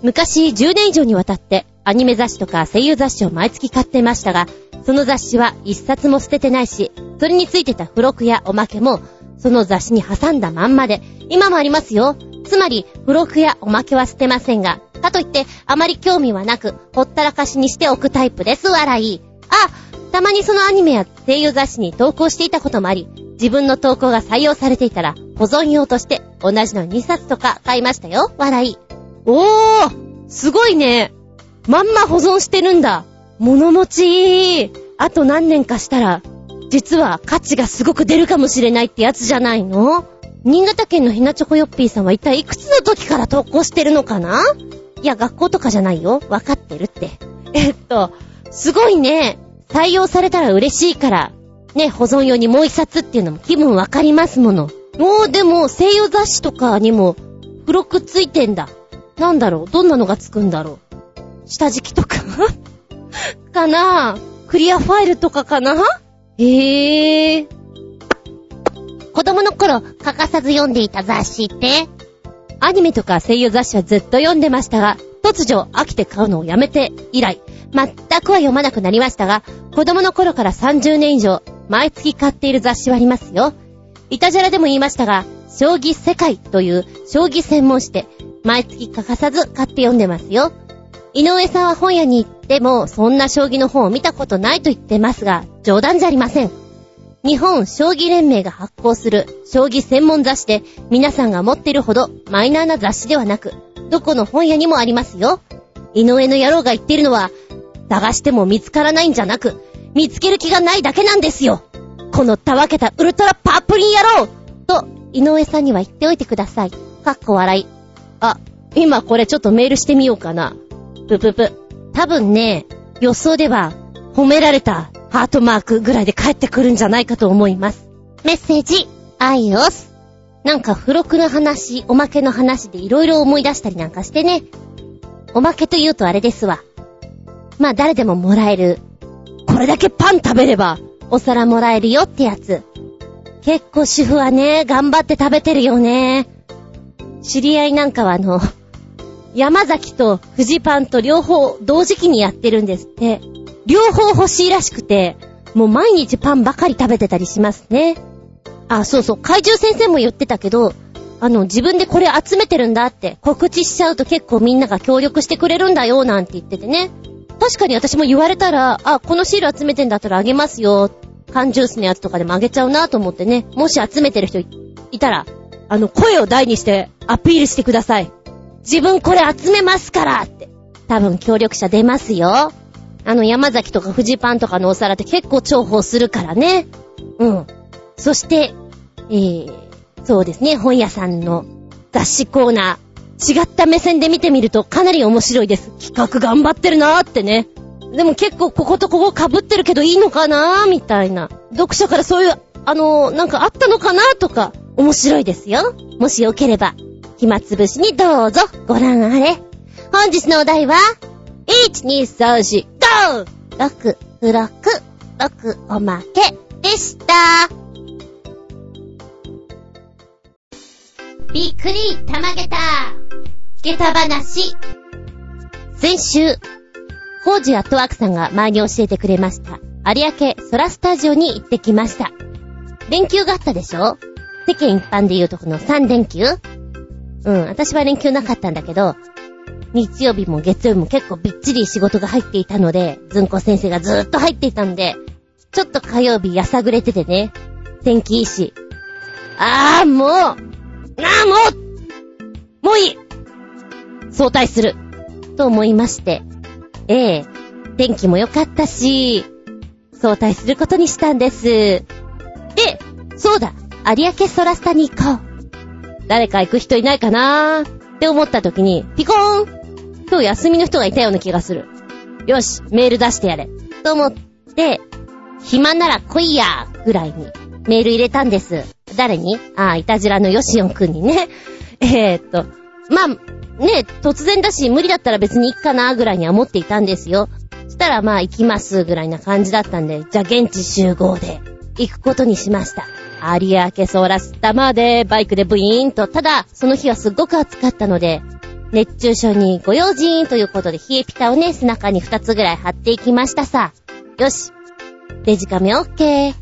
昔10年以上にわたってアニメ雑誌とか声優雑誌を毎月買ってましたが、その雑誌は一冊も捨ててないし、それについてた付録やおまけも、その雑誌に挟んだまんまで、今もありますよ。つまり、付録やおまけは捨てませんが、かといって、あまり興味はなく、ほったらかしにしておくタイプです、笑い。あ、たまにそのアニメや声優雑誌に投稿していたこともあり、自分の投稿が採用されていたら、保存用として、同じの2冊とか買いましたよ、笑い。おーすごいね。まんま保存してるんだ。物持ち。あと何年かしたら、実は価値がすごく出るかもしれないってやつじゃないの？新潟県のひなチョコヨッピーさんは一体いくつの時から投稿してるのかな？いや、学校とかじゃないよ。わかってるって。えっと、すごいね。採用されたら嬉しいから、ね、保存用にもう一冊っていうのも気分わかりますもの。もうでも、声優雑誌とかにも、付録ついてんだ。なんだろう？どんなのがつくんだろう？下敷きとか？かな？クリアファイルとかかな？へえ。子供の頃、欠かさず読んでいた雑誌って？アニメとか声優雑誌はずっと読んでましたが、突如飽きて買うのをやめて以来、全くは読まなくなりましたが、子供の頃から30年以上、毎月買っている雑誌はありますよ。イタジャラでも言いましたが、将棋世界という将棋専門誌で、毎月欠かさず買って読んでますよ。井上さんは本屋に行っても、そんな将棋の本を見たことないと言ってますが、冗談じゃありません。日本将棋連盟が発行する将棋専門雑誌で皆さんが持っているほどマイナーな雑誌ではなく、どこの本屋にもありますよ。井上の野郎が言っているのは、探しても見つからないんじゃなく、見つける気がないだけなんですよ。このたわけたウルトラパープリン野郎と、井上さんには言っておいてください。かっこ笑い。あ、今これちょっとメールしてみようかな。ぷぷぷ。多分ね、予想では、褒められたハートマークぐらいで帰ってくるんじゃないかと思います。メッセージ、アイオス。なんか付録の話、おまけの話でいろいろ思い出したりなんかしてね。おまけと言うとあれですわ。まあ誰でももらえる。これだけパン食べれば、お皿もらえるよってやつ。結構主婦はね、頑張って食べてるよね。知り合いなんかはあの、山崎と富士パンと両方同時期にやってるんですって。両方欲しいらしくて、もう毎日パンばかり食べてたりしますね。あ、そうそう、怪獣先生も言ってたけど、あの、自分でこれ集めてるんだって告知しちゃうと結構みんなが協力してくれるんだよ、なんて言っててね。確かに私も言われたら、あ、このシール集めてんだったらあげますよ。缶ジュースのやつとかでもあげちゃうなと思ってね。もし集めてる人いたら、あの、声を大にしてアピールしてください。自分これ集めますからって。多分協力者出ますよ。あの、山崎とか富士パンとかのお皿って結構重宝するからね。うん。そして、えー、そうですね、本屋さんの雑誌コーナー、違った目線で見てみるとかなり面白いです。企画頑張ってるなーってね。でも結構こことここ被ってるけどいいのかなーみたいな。読者からそういう、あのー、なんかあったのかなとか、面白いですよ。もしよければ、暇つぶしにどうぞご覧あれ。本日のお題は、1、2、3、4、5! 6、付録、6おまけでした。びっくりたまげた下駄話。先週、コージアットワークさんが前に教えてくれました。有明空スタジオに行ってきました。連休があったでしょ？世間一般で言うとこの3連休？うん、私は連休なかったんだけど、日曜日も月曜日も結構びっちり仕事が入っていたので、ずんこ先生がずーっと入っていたんで、ちょっと火曜日やさぐれててね、天気いいし。あーもうあーもうもういい。早退する。と思いまして、ええ天気も良かったし、早退することにしたんです。で、そうだ、有明空スタに行こう。誰か行く人いないかな？ーって思った時に、ピコーン今日休みの人がいたような気がする。よし、メール出してやれ。と思って、暇なら来いやぐらいにメール入れたんです。誰に？ああ、いたじらのヨシオンくんにね。えー、っと、まあ、ね、突然だし、無理だったら別に行くかなぐらいには思っていたんですよ。そしたらまあ行きますぐらいな感じだったんで、じゃあ現地集合で行くことにしました。有明ソーラスタまでバイクでブイーンと、ただ、その日はすっごく暑かったので、熱中症にご用心ということで冷えピタをね、背中に2つぐらい貼っていきましたさ。よし。デジカメオッケー。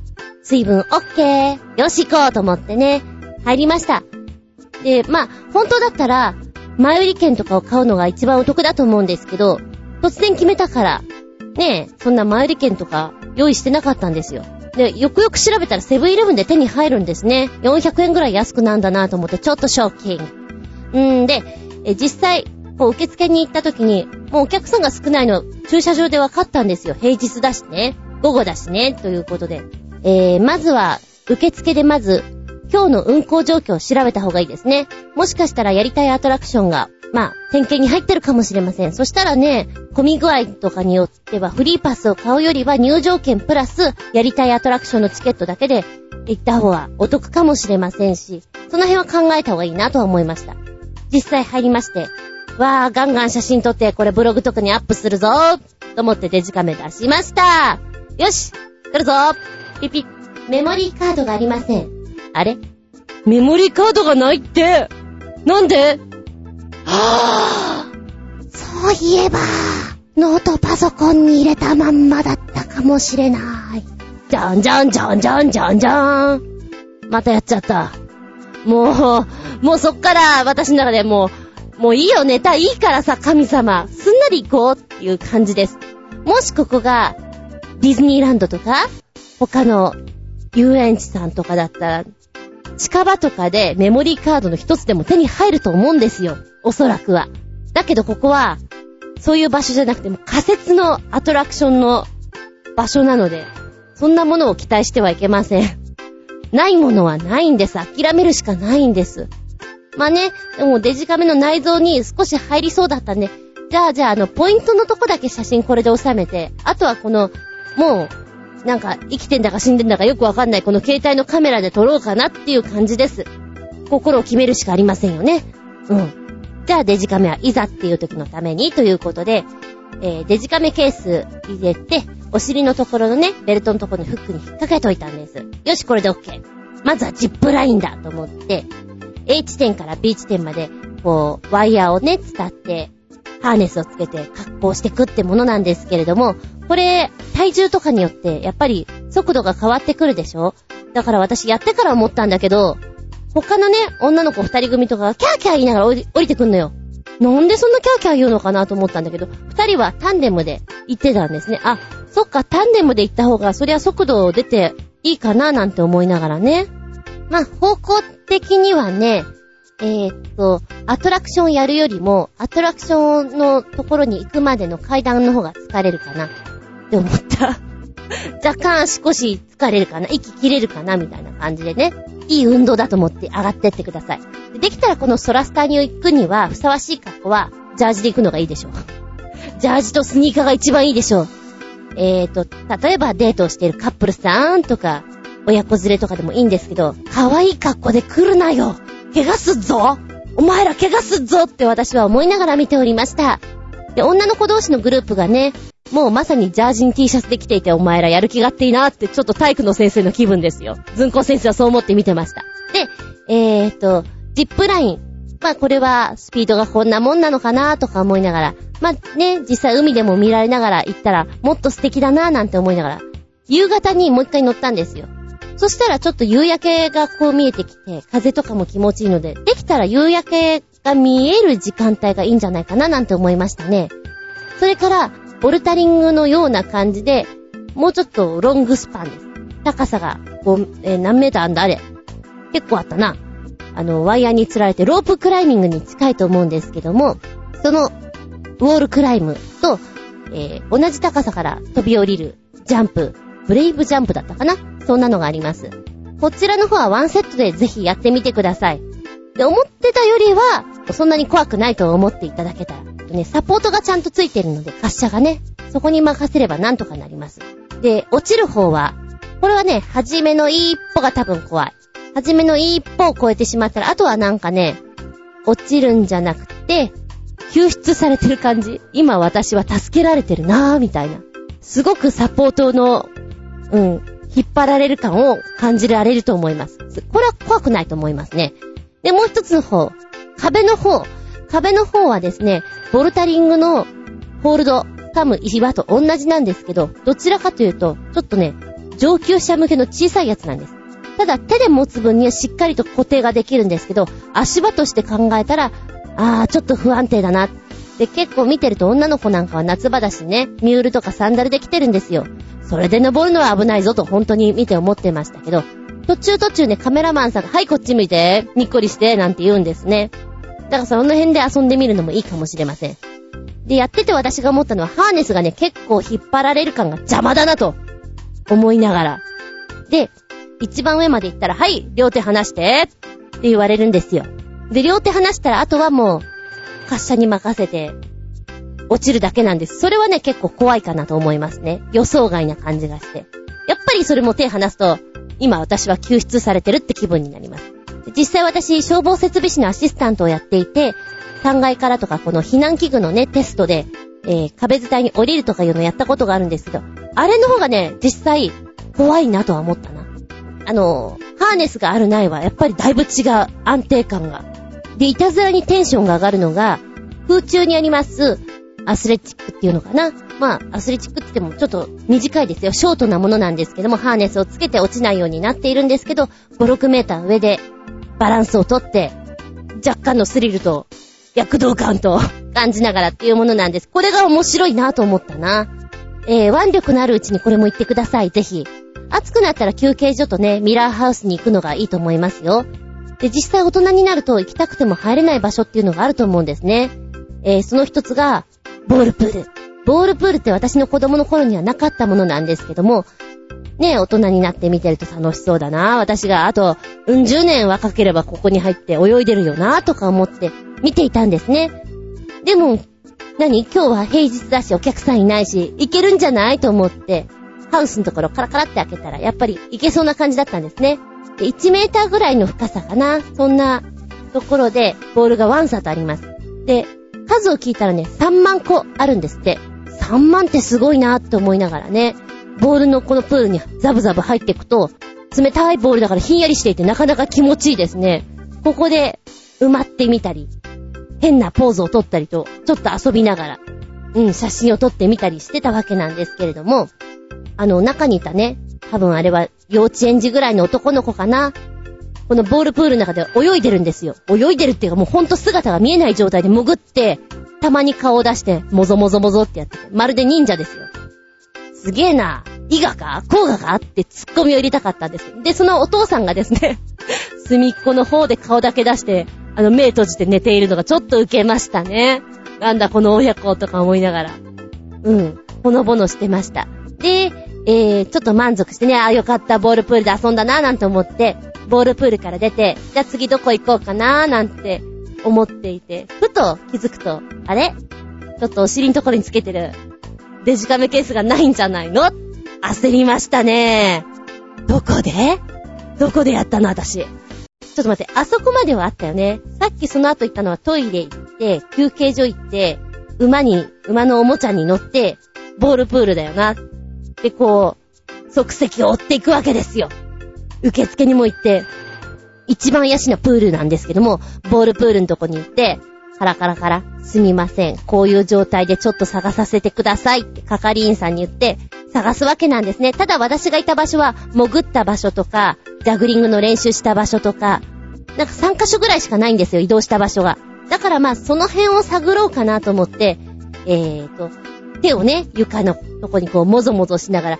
水分オッケー。よし行こうと思ってね、入りました。で、まあ、本当だったら、前売り券とかを買うのが一番お得だと思うんですけど、突然決めたから、ねえ、そんな前売り券とか用意してなかったんですよ。で、よくよく調べたらセブンイレブンで手に入るんですね。400円ぐらい安くなんだなと思ってちょっとショッキング。んで、え、実際、こう受付に行った時に、もうお客さんが少ないの駐車場で分かったんですよ。平日だしね。午後だしね。ということで。えー、まずは、受付でまず、今日の運行状況を調べた方がいいですね。もしかしたらやりたいアトラクションが、まあ、点検に入ってるかもしれません。そしたらね、混み具合とかによっては、フリーパスを買うよりは入場券プラス、やりたいアトラクションのチケットだけで行った方がお得かもしれませんし、その辺は考えた方がいいなとは思いました。実際入りまして、わー、ガンガン写真撮って、これブログとかにアップするぞーと思ってデジカメ出しました。よし撮るぞピピッ。メモリーカードがありません。あれ？メモリーカードがないって。なんで？そういえば、ノートパソコンに入れたまんまだったかもしれない。じゃんじゃんじゃんじゃんじゃんじゃん。またやっちゃった。もう、もうそっから私の中でもう、もういいよネタいいからさ、神様。すんなり行こうっていう感じです。もしここが、ディズニーランドとか、他の遊園地さんとかだったら、近場とかでメモリーカードの一つでも手に入ると思うんですよ。おそらくは。だけどここは、そういう場所じゃなくても仮設のアトラクションの場所なので、そんなものを期待してはいけません。ないものはないんです。諦めるしかないんです。まあね、でもデジカメの内臓に少し入りそうだったんで、じゃあじゃああの、ポイントのとこだけ写真これで収めて、あとはこの、もう、なんか生きてんだか死んでんだかよくわかんないこの携帯のカメラで撮ろうかなっていう感じです。心を決めるしかありませんよね。うん。じゃあデジカメはいざっていう時のためにということで、えーデジカメケース入れて、お尻のところのね、ベルトのところにフックに引っ掛けといたんです。よし、これで OK。まずはジップラインだと思って、A 地点から B 地点まで、こう、ワイヤーをね、伝って、ハーネスをつけて格好してくってものなんですけれども、これ、体重とかによって、やっぱり速度が変わってくるでしょ？だから私やってから思ったんだけど、他のね、女の子二人組とかがキャーキャー言いながら降り降りてくんのよ。なんでそんなキャーキャー言うのかなと思ったんだけど、二人はタンデムで行ってたんですね。あ、そっか、タンデムで行った方が、そりゃ速度出ていいかななんて思いながらね。まあ、方向的にはね、えーっと、アトラクションやるよりも、アトラクションのところに行くまでの階段の方が疲れるかなって思った。若干足腰疲れるかな息切れるかなみたいな感じでね。いい運動だと思って上がってってください。でできたらこのソラスタに行くには、ふさわしい格好は、ジャージで行くのがいいでしょう。ジャージとスニーカーが一番いいでしょう。えーと、例えばデートをしているカップルさんとか、親子連れとかでもいいんですけど、可愛い格好で来るなよ怪我すっぞお前ら怪我すっぞって私は思いながら見ておりました。で、女の子同士のグループがね、もうまさにジャージに T シャツで来ていてお前らやる気がっていいなってちょっと体育の先生の気分ですよ。ずんこ先生はそう思って見てました。で、えーと、ジップライン。まあこれはスピードがこんなもんなのかなとか思いながら、まあね、実際海でも見られながら行ったらもっと素敵だななんて思いながら、夕方にもう一回乗ったんですよ。そしたらちょっと夕焼けがこう見えてきて、風とかも気持ちいいので、できたら夕焼けが見える時間帯がいいんじゃないかななんて思いましたね。それから、ボルタリングのような感じで、もうちょっとロングスパンです。高さが、こう、えー何メーターあんだあれ。結構あったな。あの、ワイヤーに吊られてロープクライミングに近いと思うんですけども、その、ウォールクライムと、えー同じ高さから飛び降りるジャンプ、ブレイブジャンプだったかな？そんなのがあります。こちらの方はワンセットでぜひやってみてください。で、思ってたよりは、そんなに怖くないと思っていただけたら。ね、サポートがちゃんとついてるので、滑車がね、そこに任せればなんとかなります。で、落ちる方は、これはね、初めの一歩が多分怖い。初めの一歩を超えてしまったら、あとはなんかね、落ちるんじゃなくて、救出されてる感じ。今私は助けられてるなぁ、みたいな。すごくサポートの、うん、引っ張られる感を感じられると思います。これは怖くないと思いますね。で、もう一つの方、壁の方。壁の方はですね、ボルタリングのホールド、噛む岩と同じなんですけど、どちらかというと、ちょっとね、上級者向けの小さいやつなんです。ただ手で持つ分にはしっかりと固定ができるんですけど、足場として考えたら、あー、ちょっと不安定だな。で、結構見てると女の子なんかは夏場だしね、ミュールとかサンダルで来てるんですよ。それで登るのは危ないぞと本当に見て思ってましたけど、途中途中ね、カメラマンさんが、はい、こっち向いて、にっこりして、なんて言うんですね。だからその辺で遊んでみるのもいいかもしれません。で、やってて私が思ったのは、ハーネスがね、結構引っ張られる感が邪魔だなと、思いながら。で、一番上まで行ったら、はい、両手離して、って言われるんですよ。で、両手離したら、あとはもう、滑車に任せて、落ちるだけなんです。それはね、結構怖いかなと思いますね。予想外な感じがして。やっぱりそれも手離すと、今私は救出されてるって気分になります。実際私、消防設備士のアシスタントをやっていて、3階からとかこの避難器具のね、テストで、えー、壁伝いに降りるとかいうのをやったことがあるんですけど、あれの方がね、実際、怖いなとは思ったな。あの、ハーネスがあるないは、やっぱりだいぶ違う、安定感が。で、いたずらにテンションが上がるのが、空中にあります、アスレチックっていうのかな？まあ、アスレチックって言ってもちょっと短いですよ。ショートなものなんですけども、ハーネスをつけて落ちないようになっているんですけど、5、6メーター上でバランスをとって、若干のスリルと躍動感と感じながらっていうものなんです。これが面白いなと思ったな。えー、腕力のあるうちにこれも言ってください、ぜひ。暑くなったら休憩所とね、ミラーハウスに行くのがいいと思いますよ。で、実際大人になると行きたくても入れない場所っていうのがあると思うんですね。えー、その一つが、ボールプール。ボールプールって私の子供の頃にはなかったものなんですけども、ねえ大人になって見てると楽しそうだな。私があと、うん十年若ければここに入って泳いでるよな、とか思って見ていたんですね。でも、何？今日は平日だしお客さんいないし、行けるんじゃないと思って、ハウスのところカラカラって開けたら、やっぱり行けそうな感じだったんですね。で、1メーターぐらいの深さかな。そんなところで、ボールがワンサとあります。で、数を聞いたらね、3万個あるんですって。3万ってすごいなって思いながらね、ボールのこのプールにザブザブ入っていくと、冷たいボールだからひんやりしていてなかなか気持ちいいですね。ここで埋まってみたり、変なポーズを撮ったりと、ちょっと遊びながら、うん、写真を撮ってみたりしてたわけなんですけれども、あの、中にいたね、多分あれは幼稚園児ぐらいの男の子かな。このボールプールの中で泳いでるんですよ。泳いでるっていうかもうほんと姿が見えない状態で潜って、たまに顔を出して、もぞもぞもぞってやってて、まるで忍者ですよ。すげえな。伊賀か？甲賀か？ってツッコミを入れたかったんです。で、そのお父さんがですね、隅っこの方で顔だけ出して、あの、目閉じて寝ているのがちょっと受けましたね。なんだこの親子とか思いながら。うん。ほのぼのしてました。で、えー、ちょっと満足してね、あ、よかった、ボールプールで遊んだな、なんて思って、ボールプールから出て、じゃあ次どこ行こうかな、なんて思っていて、ふと気づくと、あれ？ちょっとお尻のところにつけてるデジカメケースがないんじゃないの？焦りましたね。どこで？どこでやったの？私。ちょっと待って、あそこまではあったよね。さっきその後行ったのはトイレ行って、休憩所行って、馬に、馬のおもちゃに乗って、ボールプールだよな。で、こう、即席を追っていくわけですよ。受付にも行って、一番ヤシのプールなんですけども、ボールプールのとこに行って、カラカラカラ、すみません。こういう状態でちょっと探させてくださいって係員さんに言って、探すわけなんですね。ただ私がいた場所は、潜った場所とか、ジャグリングの練習した場所とか、なんか3カ所ぐらいしかないんですよ、移動した場所が。だからまあ、その辺を探ろうかなと思って、えーと、手をね、床のとこにこう、もぞもぞしながら、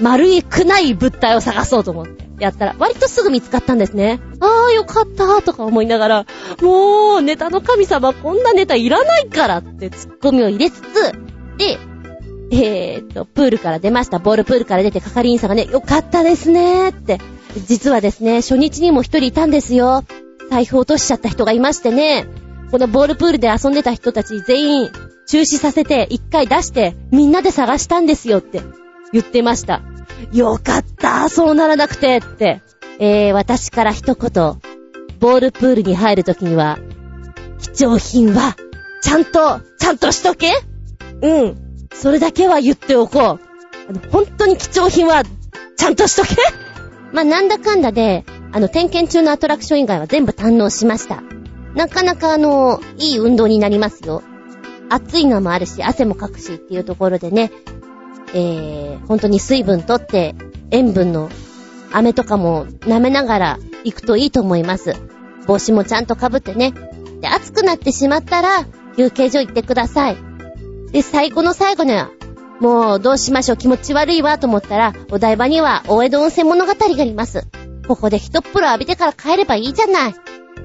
丸いくない物体を探そうと思って。やったら、割とすぐ見つかったんですね。ああ、よかったとか思いながら、もう、ネタの神様、こんなネタいらないからってツッコミを入れつつ、で、えー、っと、プールから出ました。ボールプールから出て、係員さんがね、よかったですねって。実はですね、初日にも一人いたんですよ。財布落としちゃった人がいましてね、このボールプールで遊んでた人たち全員中止させて一回出してみんなで探したんですよって言ってました。よかったそうならなくてって。えー、私から一言。ボールプールに入るときには、貴重品は、ちゃんと、ちゃんとしとけうん。それだけは言っておこう。あの、本当に貴重品は、ちゃんとしとけま、なんだかんだで、あの、点検中のアトラクション以外は全部堪能しました。なかなかあの、いい運動になりますよ。暑いのもあるし、汗もかくしっていうところでね、えー、本当に水分とって、塩分の飴とかも舐めながら行くといいと思います。帽子もちゃんと被ってね。で、暑くなってしまったら、休憩所行ってください。で、最後の最後には、もうどうしましょう気持ち悪いわと思ったら、お台場には大江戸温泉物語があります。ここで一っ風呂浴びてから帰ればいいじゃない。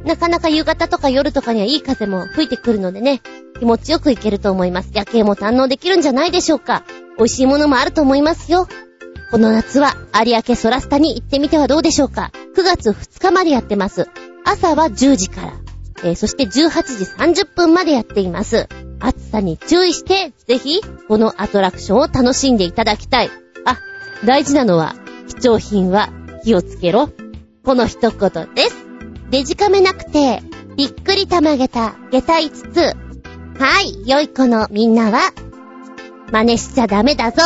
なかなか夕方とか夜とかにはいい風も吹いてくるのでね、気持ちよく行けると思います。夜景も堪能できるんじゃないでしょうか。美味しいものもあると思いますよ。この夏は有明ソラスタに行ってみてはどうでしょうか。9月2日までやってます。朝は10時から。えー、そして18時30分までやっています。暑さに注意して、ぜひ、このアトラクションを楽しんでいただきたい。あ、大事なのは、貴重品は気をつけろ。この一言です。デジカメなくて、びっくりたまげた下駄5つ。はい、良い子のみんなは、真似しちゃダメだぞ。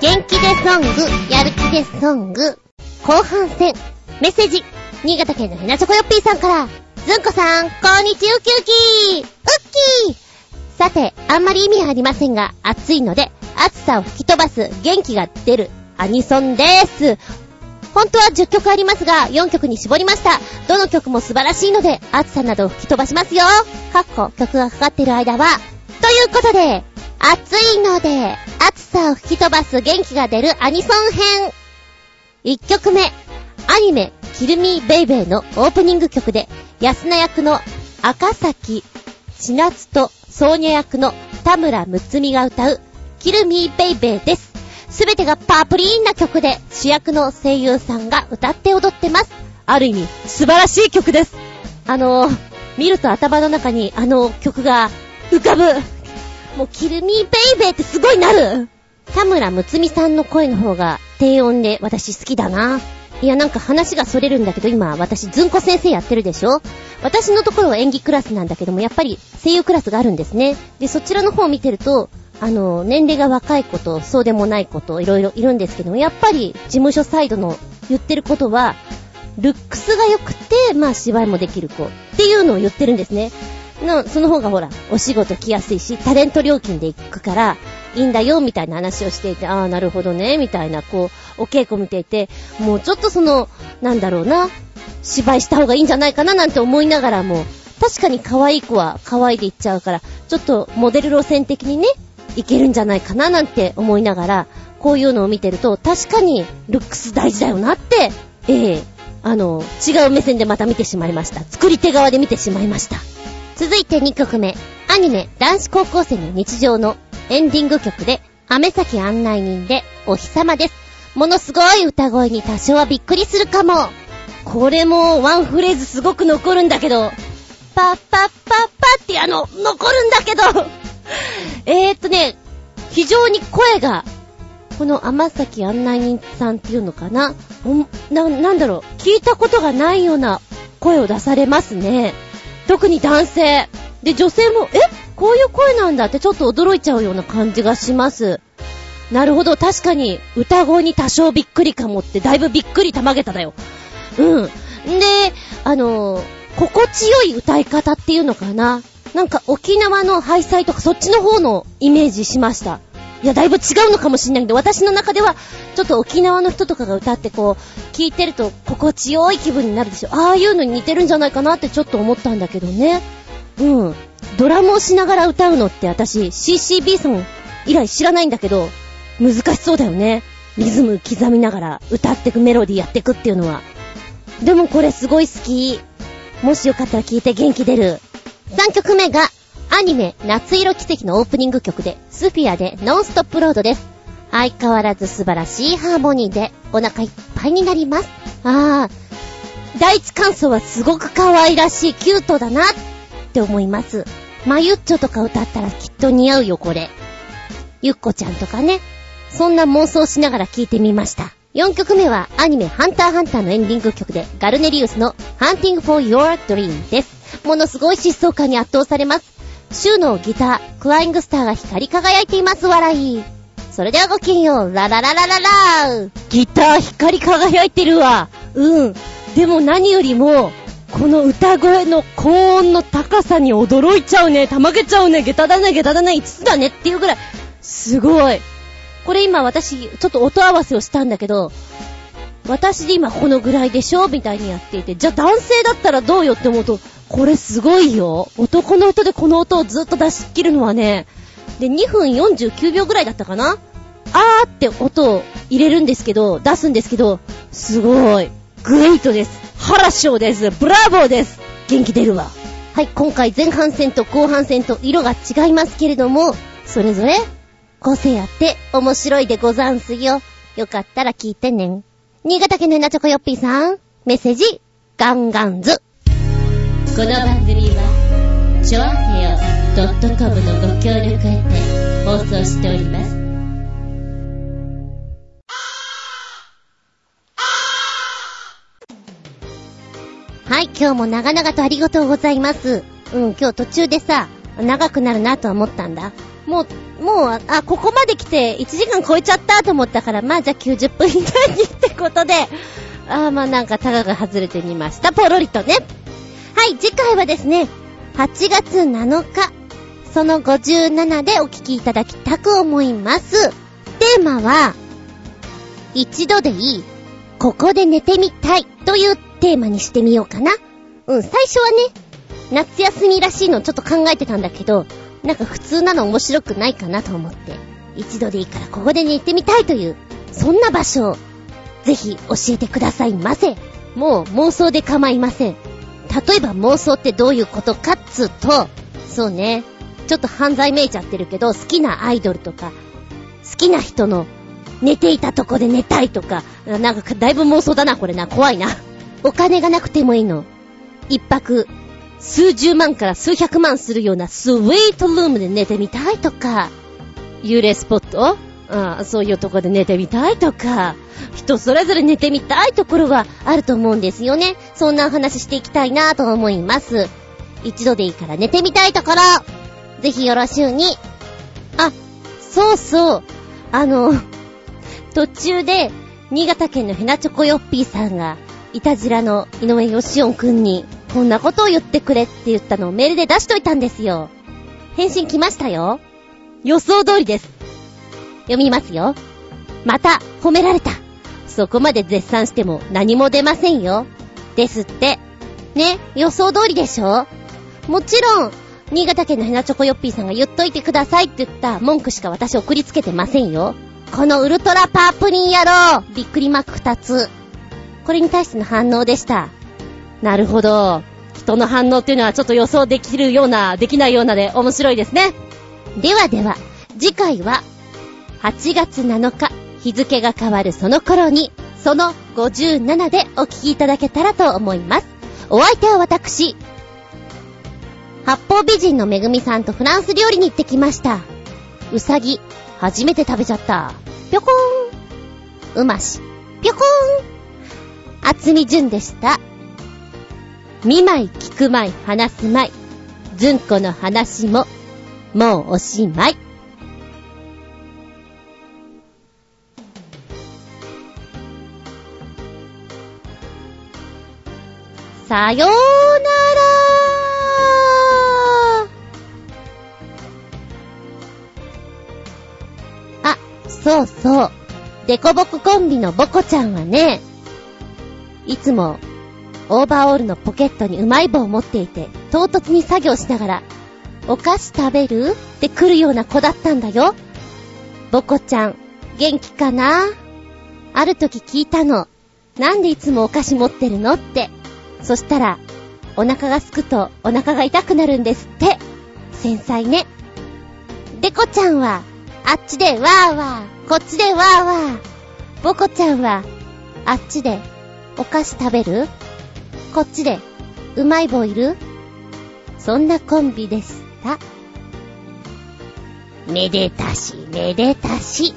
元気でソング、やる気でソング、後半戦、メッセージ、新潟県のヘナチョコヨッピーさんから、ずんこさん、こんにちは、ウキウキ。ウッキー。さて、あんまり意味はありませんが、暑いので、暑さを吹き飛ばす元気が出るアニソンです。本当は10曲ありますが、4曲に絞りました。どの曲も素晴らしいので、暑さなどを吹き飛ばしますよ。かっこ、曲がかかっている間は。ということで、暑いので、暑さを吹き飛ばす元気が出るアニソン編。1曲目、アニメ、キルミーベイベーのオープニング曲で、安名役の赤崎千夏とソーニャ役の田村睦美が歌う、キルミーベイベーです。すべてがパープリーンな曲で、主役の声優さんが歌って踊ってます。ある意味、素晴らしい曲です。あのー、見ると頭の中にあの曲が浮かぶ。もう、キルミーベイベーってすごいなる田村睦美さんの声の方が低音で私好きだな。いや、なんか話がそれるんだけど、今、私、ずんこ先生やってるでしょ私のところは演技クラスなんだけども、やっぱり声優クラスがあるんですね。で、そちらの方を見てると、あの、年齢が若い子と、そうでもない子と、いろいろいるんですけども、やっぱり、事務所サイドの言ってることは、ルックスが良くて、まあ芝居もできる子っていうのを言ってるんですね。の、その方がほら、お仕事来やすいし、タレント料金で行くから、いいんだよ、みたいな話をしていて、ああ、なるほどね、みたいな、こう、お稽古見ていて、もうちょっとその、なんだろうな、芝居した方がいいんじゃないかななんて思いながらも、確かに可愛い子は可愛いで行っちゃうから、ちょっとモデル路線的にね、いけるんじゃないかななんて思いながら、こういうのを見てると、確かにルックス大事だよなって、ええあの、違う目線でまた見てしまいました。作り手側で見てしまいました。続いて2曲目。アニメ、男子高校生の日常のエンディング曲で、雨先案内人で、お日様です。ものすごい歌声に多少はびっくりするかも。これもワンフレーズすごく残るんだけど、パッパッパッパってあの、残るんだけど、えーっとね、非常に声が、この天崎案内人さんっていうのかな？おな、なんだろう、聞いたことがないような声を出されますね。特に男性。で、女性も、え？こういう声なんだってちょっと驚いちゃうような感じがします。なるほど、確かに、歌声に多少びっくりかもって、だいぶびっくりたまげただよ。うん。で、あのー心地よい歌い方っていうのかな？なんか沖縄のハイサイとかそっちの方のイメージしました。いや、だいぶ違うのかもしんないけど、私の中では、ちょっと沖縄の人とかが歌ってこう、聞いてると心地よい気分になるでしょ。ああいうのに似てるんじゃないかなってちょっと思ったんだけどね。うん。ドラムをしながら歌うのって私、CCB さん以来知らないんだけど、難しそうだよね。リズム刻みながら歌ってくメロディーやってくっていうのは。でもこれすごい好き。もしよかったら聞いて元気出る。3曲目が、アニメ、夏色奇跡のオープニング曲で、スフィアでノンストップロードです。相変わらず素晴らしいハーモニーで、お腹いっぱいになります。あー、第一感想はすごく可愛らしい、キュートだなって思います。マユッチョとか歌ったらきっと似合うよ、これ。ゆっこちゃんとかね。そんな妄想しながら聴いてみました。4曲目はアニメハンターハンターのエンディング曲でガルネリウスの Hunting for Your Dream です。ものすごい疾走感に圧倒されます。シューのギター、クワイングスターが光り輝いています、笑い。それではごきげんよう、ララララララギター光り輝いてるわ。うん。でも何よりも、この歌声の高音の高さに驚いちゃうね。たまげちゃうね。下駄だね、下駄だね、5つだねっていうぐらい。すごい。これ今私、ちょっと音合わせをしたんだけど、私で今このぐらいでしょ？みたいにやっていて、じゃあ男性だったらどうよって思うと、これすごいよ。男の人でこの音をずっと出し切るのはね、で、2分49秒ぐらいだったかな？あーって音を入れるんですけど、出すんですけど、すごい。グレイトです。ハラショーです。ブラボーです。元気出るわ。はい、今回前半戦と後半戦と色が違いますけれども、それぞれ個性あって面白いでござんすよ。よかったら聞いてね。新潟県のなチョコヨッピーさん、メッセージ、ガンガンズ。この番組は、ジョちょあドットコムのご協力へて放送しております。はい、今日も長々とありがとうございます。うん、今日途中でさ、長くなるなとは思ったんだ。もう、もう、あ、ここまで来て1時間超えちゃったと思ったから、まあじゃあ90分以内にってことで、あまあなんかタガが外れてみました。ポロリとね。はい、次回はですね、8月7日、その57でお聞きいただきたく思います。テーマは、一度でいい、ここで寝てみたいというテーマにしてみようかな。うん、最初はね、夏休みらしいのちょっと考えてたんだけど、なんか普通なの面白くないかなと思って、一度でいいからここで寝てみたいという、そんな場所を、ぜひ教えてくださいませ。もう妄想で構いません。例えば妄想ってどういうことかっつうと、そうね、ちょっと犯罪めいちゃってるけど、好きなアイドルとか、好きな人の寝ていたとこで寝たいとか、なんかだいぶ妄想だな、これな。怖いな。お金がなくてもいいの。一泊、数十万から数百万するようなスウェイトルームで寝てみたいとか、幽霊スポット？うん、そういうとこで寝てみたいとか、人それぞれ寝てみたいところはあると思うんですよね。そんなお話していきたいなと思います。一度でいいから寝てみたいところ、ぜひよろしゅうに。あ、そうそう、あの、途中で、新潟県のヘナチョコヨッピーさんが、いたじらの井上義雄くんに、こんなことを言ってくれって言ったのをメールで出しといたんですよ。返信来ましたよ。予想通りです。読みますよ。また、褒められた。そこまで絶賛しても何も出ませんよ。ですって。ね、予想通りでしょもちろん、新潟県のヘナチョコヨッピーさんが言っといてくださいって言った文句しか私送りつけてませんよ。このウルトラパープリン野郎びっくりマーク2つ。これに対しての反応でした。なるほど。人の反応っていうのはちょっと予想できるような、できないようなで面白いですね。ではでは、次回は、8月7日、日付が変わるその頃に、その57でお聞きいただけたらと思います。お相手は私、八方美人のめぐみさんとフランス料理に行ってきました。うさぎ、初めて食べちゃった。ぴょこーん。うまし、ぴょこーん。あつみじゅんでした。見舞い、聞く舞い、話す舞い。ずんこの話も、もうおしまい。さようならあ、そうそう。デコボココンビのボコちゃんはね、いつも、オーバーオールのポケットにうまい棒を持っていて、唐突に作業しながら、お菓子食べる？って来るような子だったんだよ。ボコちゃん、元気かな？ある時聞いたの。なんでいつもお菓子持ってるの？って。そしたら、お腹がすくとお腹が痛くなるんですって。繊細ね。デコちゃんは、あっちでわーわー、こっちでわーわー。ボコちゃんは、あっちで、お菓子食べる？こっちで、うまい棒いる？そんなコンビでした。めでたし、めでたし。